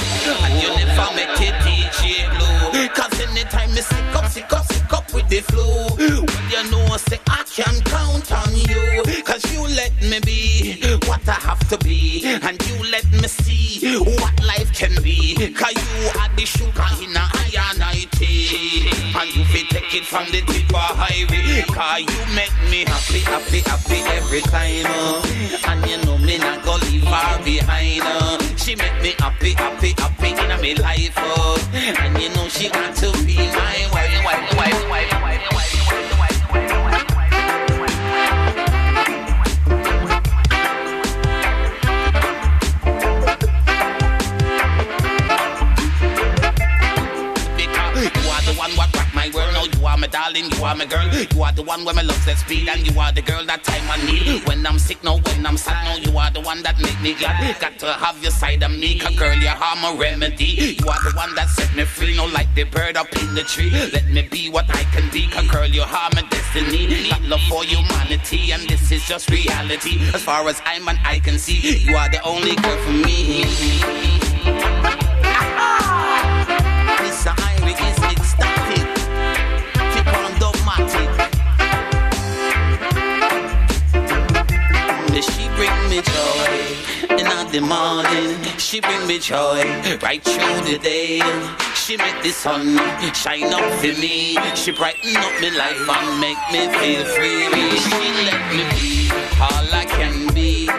And you never make it DJ blue. Cause anytime me sick up, sick up, sick with the flu. Well, you know, say I can count on you. Cause you let me be what I have to be. And you let me see what life can be. Cause you are the sugar in a iron I tea. And you fi take it from the tip of highway. Cause you make me happy, happy, happy every time. uh. And you know me not go leave far behind. uh. She make me happy, happy, happy in my life. uh. And you know she got to be my wife, wife. You are my you are my girl. You are the one where my love set speed, and you are the girl that time I need. When I'm sick, no, when I'm sad, no, you are the one that make me glad. Got to have your side of me, cause girl, you are my remedy. You are the one that set me free, no like the bird up in the tree. Let me be what I can be, cause girl, you are my destiny. Got love for humanity, and this is just reality. As far as I'm and I can see, you are the only girl for me. Irie is me joy in the morning. She bring me joy right through the day. She make the sun shine up for me. She brighten up my life and make me feel free. She let me be all I can be.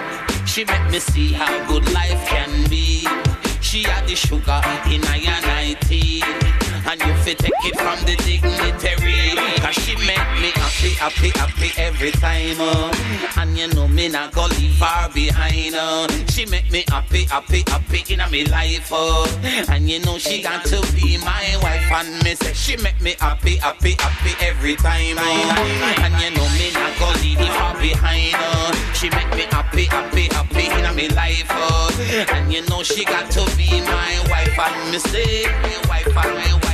She make me see how good life can be. She had the sugar in I and I tea. And you fi take it from the dignitary. Cause she make me happy, happy, happy every time. Uh. And you know me not go leave far behind. Uh. She make me happy, happy, happy in my life. Uh. And you know she got to be my wife. And me say she make me happy, happy, happy every time. Uh. And you know me not go leave far behind. Uh. She make me happy, happy, happy in my life. Uh. And you know she got to be my wife. And me say, my wife, and my wife,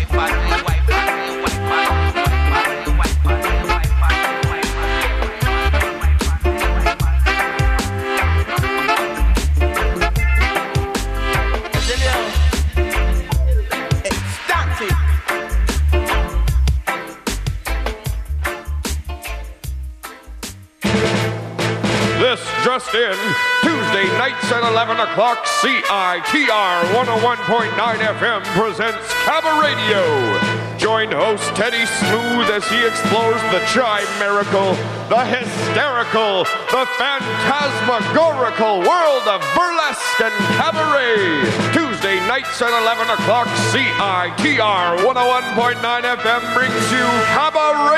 This just in, Tuesday nights at 11 o'clock, CITR 101.9 FM presents Cabba Radio. Join host Teddy Smooth as he explores the chimerical, the hysterical, the phantasmagorical world of burlesque and cabaret. Tuesday nights at 11 o'clock, CITR 101.9 FM brings you Cabba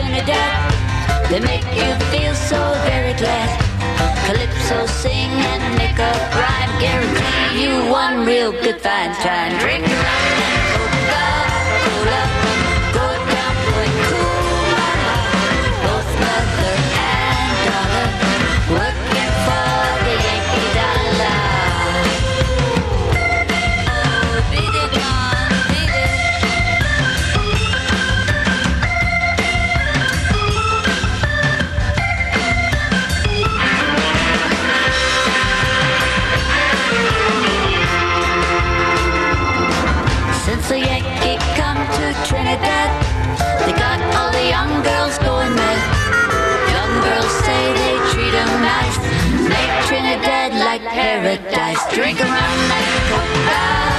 Trinidad. They make you feel so very glad. Calypso sing and make a rhyme. Guarantee you one real good fine time. Drink paradise. Drink around like Coca-Cola,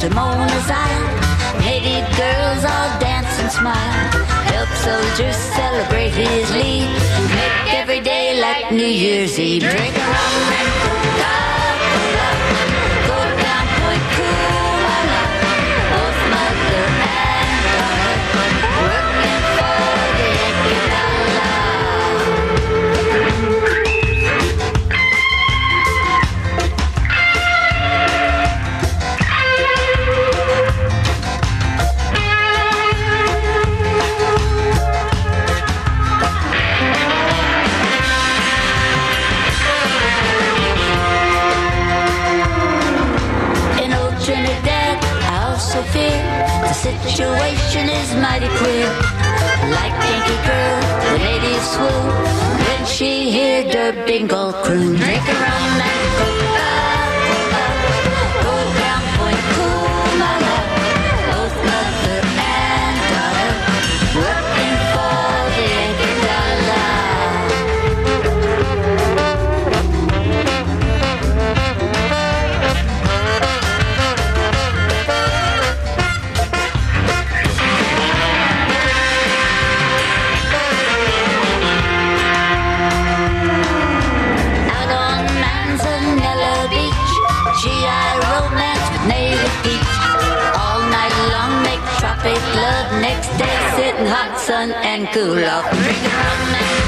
to Mona's Island, native girls all dance and smile. Help soldiers celebrate his leave. Make every day like New Year's Eve. Drink rum and situation is mighty queer. Like Yankee girl, the native swoon when she hear der bingle croon. Drink a rum and Coca-Cola, hot sun and cool off. Drink a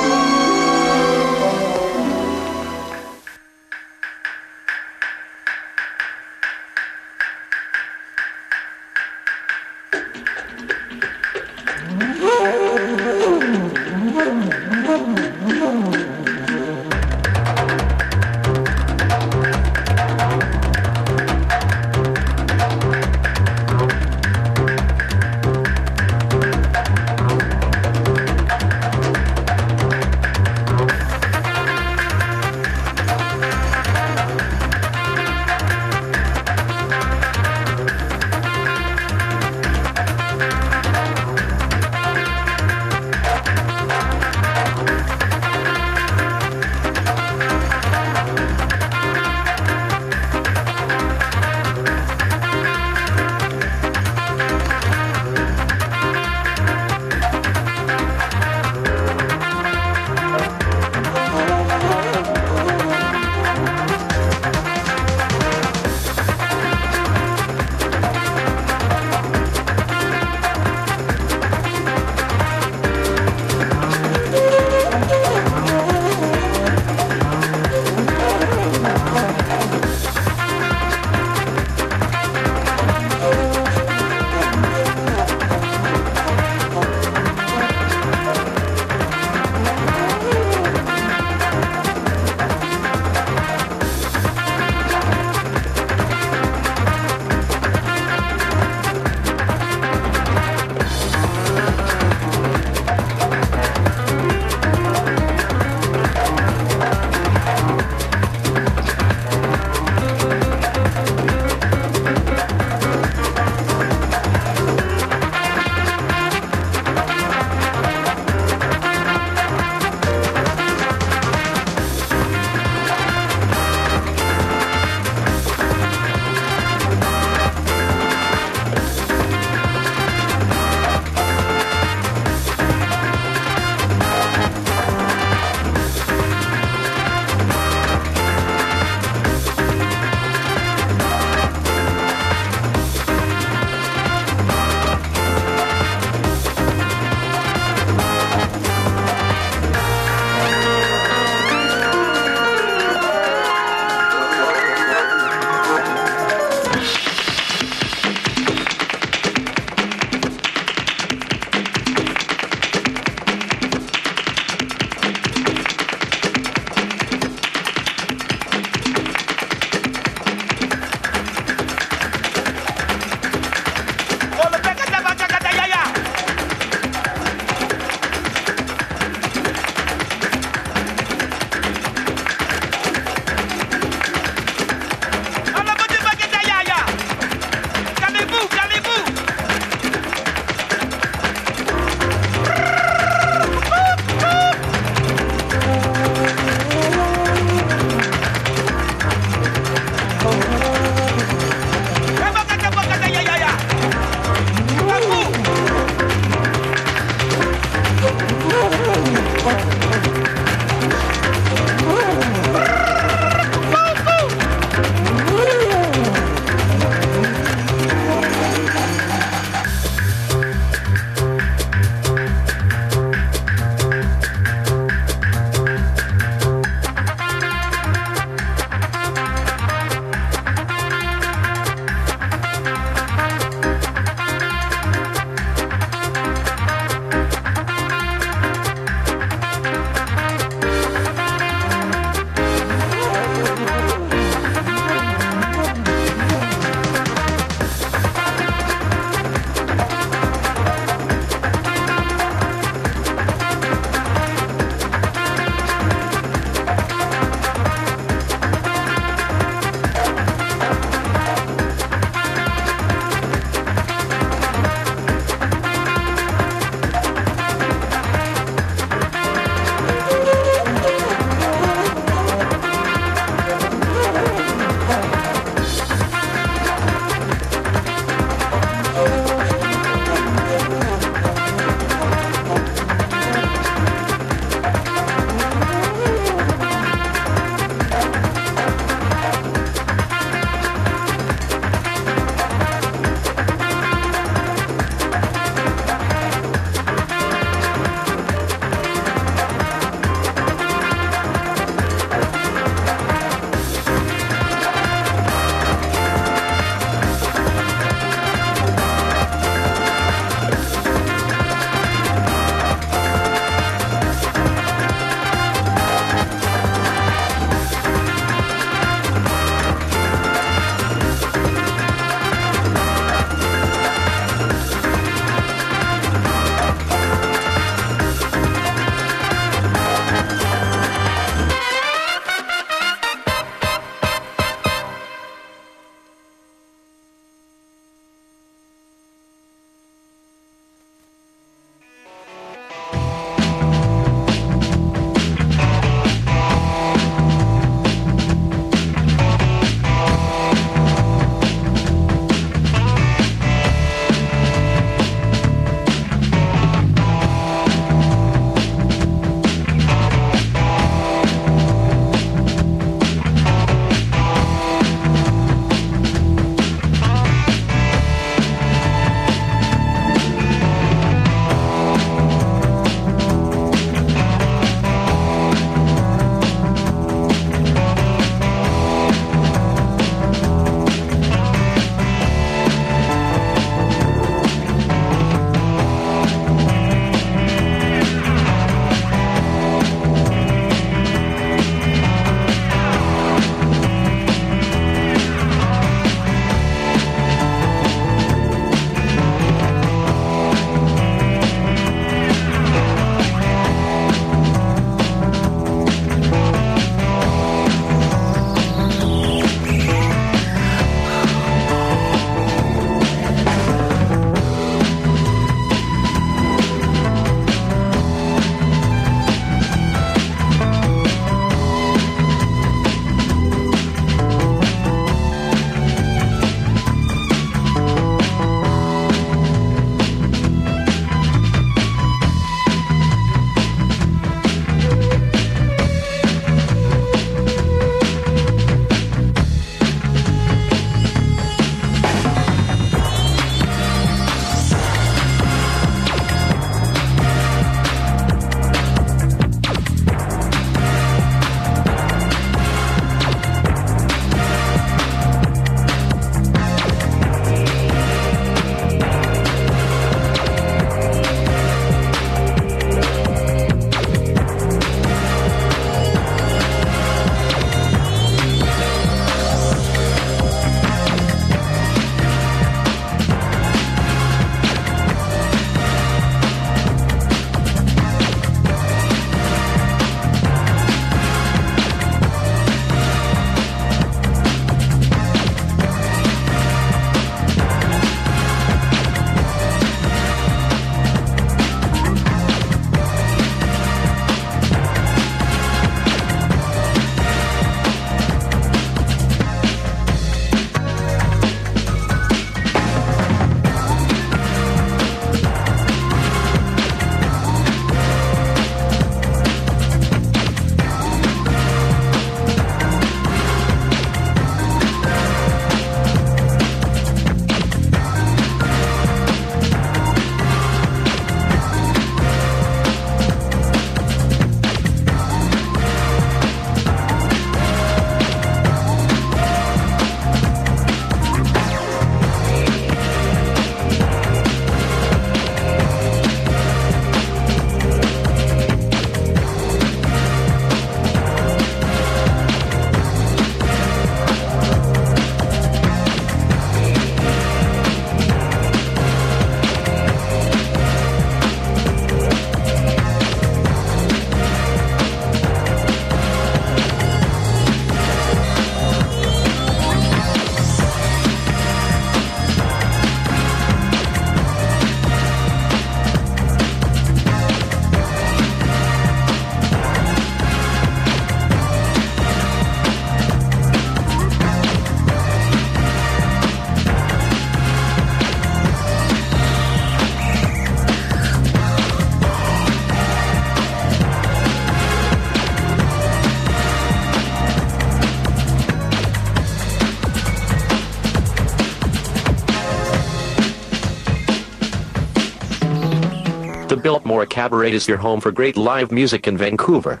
Cabaret is your home for great live music in Vancouver.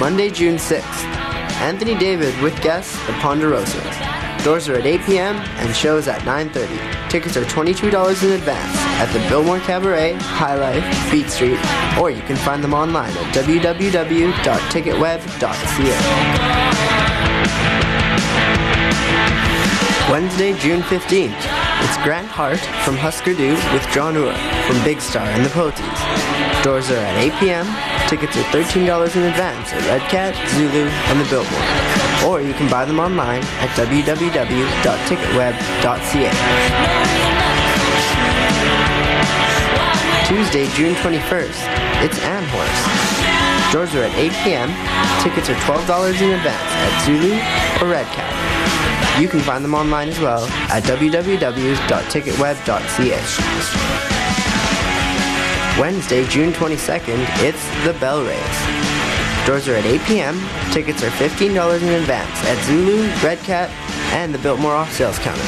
Monday, June 6th. Anthony David with guests, the Ponderosa. Doors are at 8 p.m. and shows at 9.30. Tickets are $22 in advance at the Biltmore Cabaret, High Life, Beat Street, or you can find them online at www.ticketweb.ca. Wednesday, June 15th. It's Grant Hart from Husker Du with Jon Auer from Big Star and the Posies. Doors are at 8 p.m. Tickets are $13 in advance at Red Cat, Zulu, and the Billboard. Or you can buy them online at www.ticketweb.ca. Tuesday, June 21st. It's Amherst. Doors are at 8 p.m. Tickets are $12 in advance at Zulu or Red Cat. You can find them online as well at www.ticketweb.ca. Wednesday, June 22nd, it's the BellRays. Doors are at 8 p.m. Tickets are $15 in advance at Zulu, Red Cat, and the Biltmore off sales counter.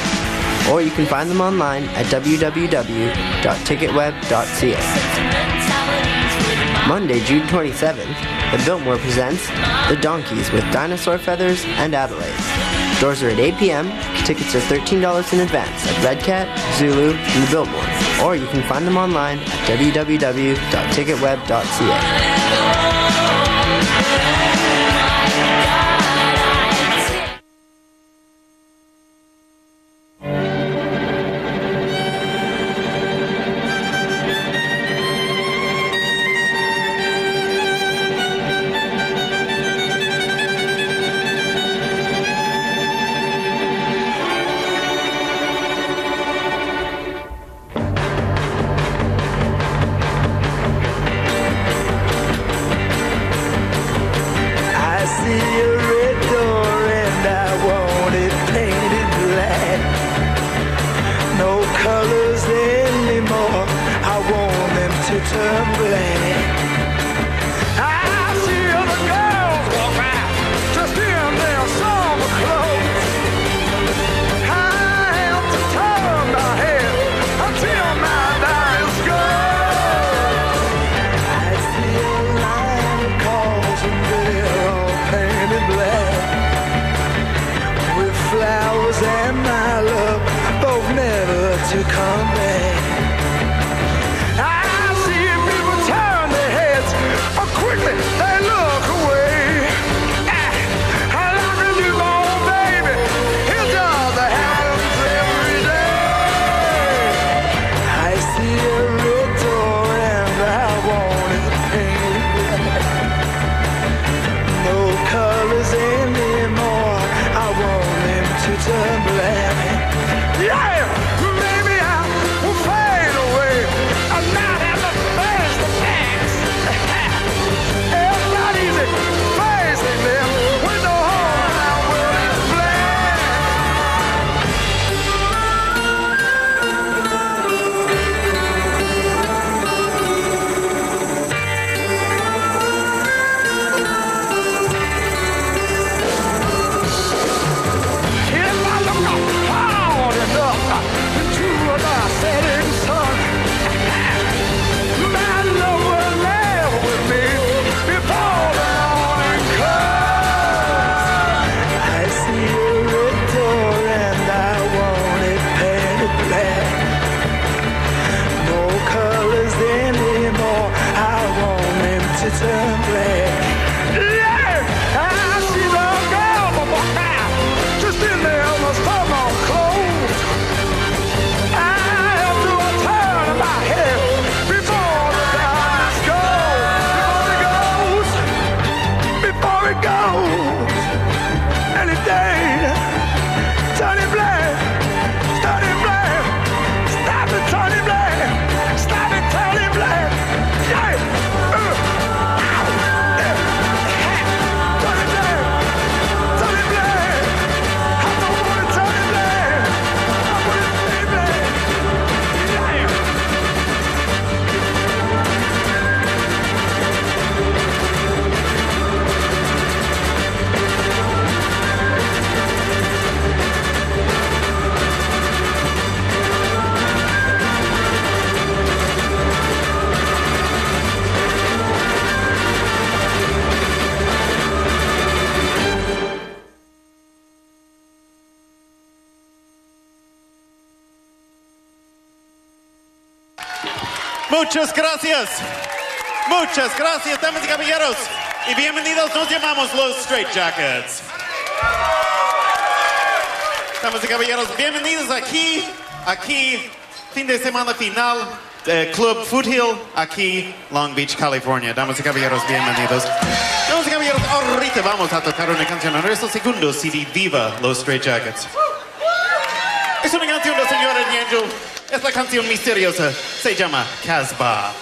Or you can find them online at www.ticketweb.ca. Monday, June 27th, the Biltmore presents The Donkeys with Dinosaur Feathers and Adelaide. Doors are at 8 p.m. Tickets are $13 in advance at Red Cat, Zulu, and the Biltmore. Or you can find them online at www.ticketweb.ca. Muchas gracias. Muchas gracias, damas y caballeros. Y bienvenidos, nos llamamos los Straight Jackets. Damas y caballeros, bienvenidos aquí, aquí, fin de semana final, eh, Club Foothill, aquí, Long Beach, California. Damas y caballeros, bienvenidos. Damas y caballeros, ahorita vamos a tocar una canción en nuestro segundo CD, Viva los Straight Jackets. Es una canción de señora Angel. Es la canción misteriosa. Se llama Casbah.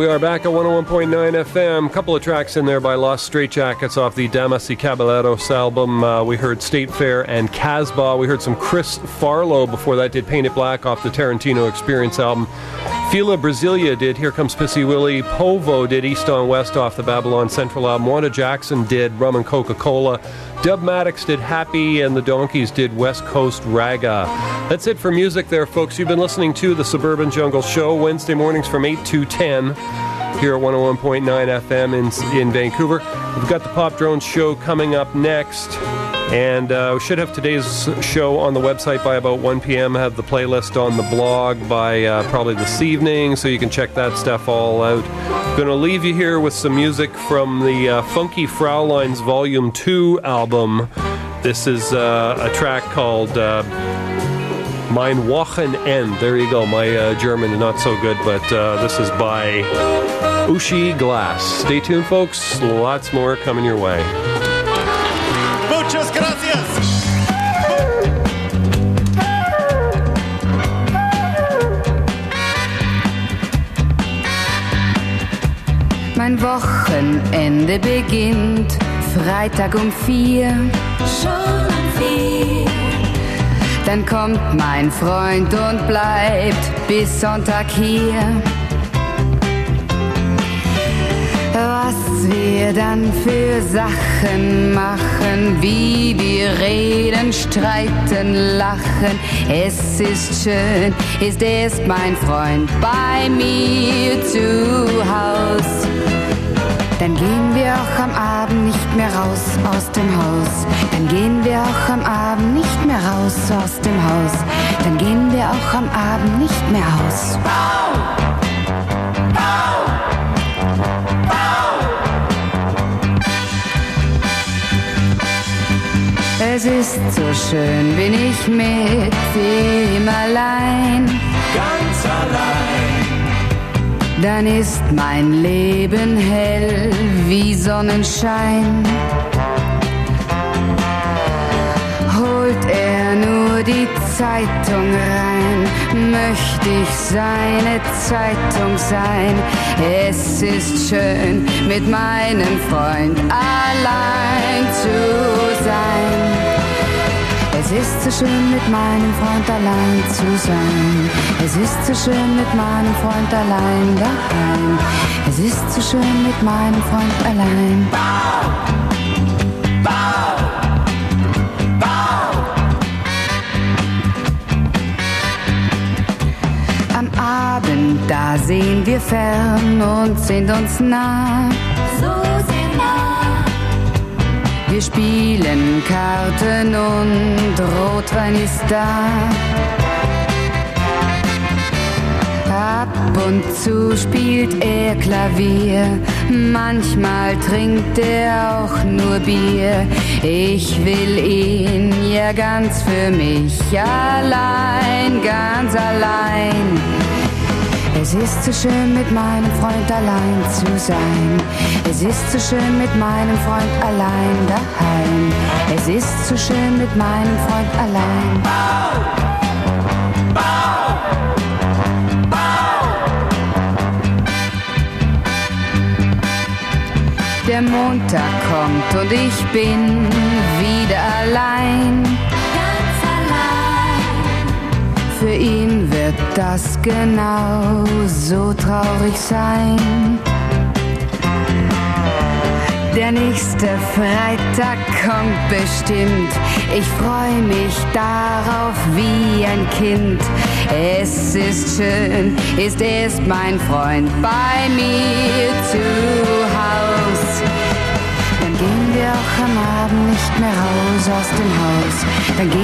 We are back at 101.9 FM. A couple of tracks in there by Los Straitjackets off the Damas y Caballeros album. Uh, we heard State Fair and Casbah. We heard some Chris Farlowe before that did Paint It Black off the Tarantino Experience album. Fila Brasilia did Here Comes Pissy Willie. Povo did East on West off the Babylon Central album. Wanda Jackson did Rum and Coca Cola. Dub Maddox did Happy, and the Donkeys did West Coast Raga. That's it for music there, folks. You've been listening to the Suburban Jungle Show Wednesday mornings from 8 to 10 here at 101.9 FM in, in Vancouver. We've got the Pop Drone Show coming up next. And uh, we should have today's show on the website by about 1 p.m. Have the playlist on the blog by uh, probably this evening, so you can check that stuff all out. To leave you here with some music from the uh, Funky Fraulein's Volume 2 album. This is uh, a track called uh, Mein Wochenend. There you go. My uh, German is not so good, but uh, this is by Uschi Glas. Stay tuned, folks. Lots more coming your way. Wochenende beginnt Freitag um vier. Schon um vier. Dann kommt mein Freund und bleibt bis Sonntag hier. Was wir dann für Sachen machen, wie wir reden, streiten, lachen. Es ist schön, ist erst mein Freund bei mir zu Haus. Dann gehen wir auch am Abend nicht mehr raus aus dem Haus. Dann gehen wir auch am Abend nicht mehr raus aus dem Haus. Dann gehen wir auch am Abend nicht mehr aus. Es ist so schön, bin ich mit ihm allein. Ganz allein. Dann ist mein Leben hell wie Sonnenschein. Holt er nur die Zeitung rein, möchte ich seine Zeitung sein. Es ist schön, mit meinem Freund allein zu sein. Es ist so schön, mit meinem Freund allein zu sein. Es ist so schön, mit meinem Freund allein daheim. Es ist so schön, mit meinem Freund allein. Am Abend, da sehen wir fern und sind uns nah. So. Wir spielen Karten und Rotwein ist da. Ab und zu spielt er Klavier, manchmal trinkt er auch nur Bier. Ich will ihn ja ganz für mich allein, ganz allein. Es ist so schön, mit meinem Freund allein zu sein. Es ist so schön, mit meinem Freund allein daheim. Es ist so schön, mit meinem Freund allein. Der Montag kommt und ich bin wieder allein. Für ihn wird das genau so traurig sein. Der nächste Freitag kommt bestimmt. Ich freue mich darauf wie ein Kind. Es ist schön, ist erst mein Freund bei mir zu Haus. Dann gehen wir auch am Abend nicht mehr raus aus dem Haus. Dann gehen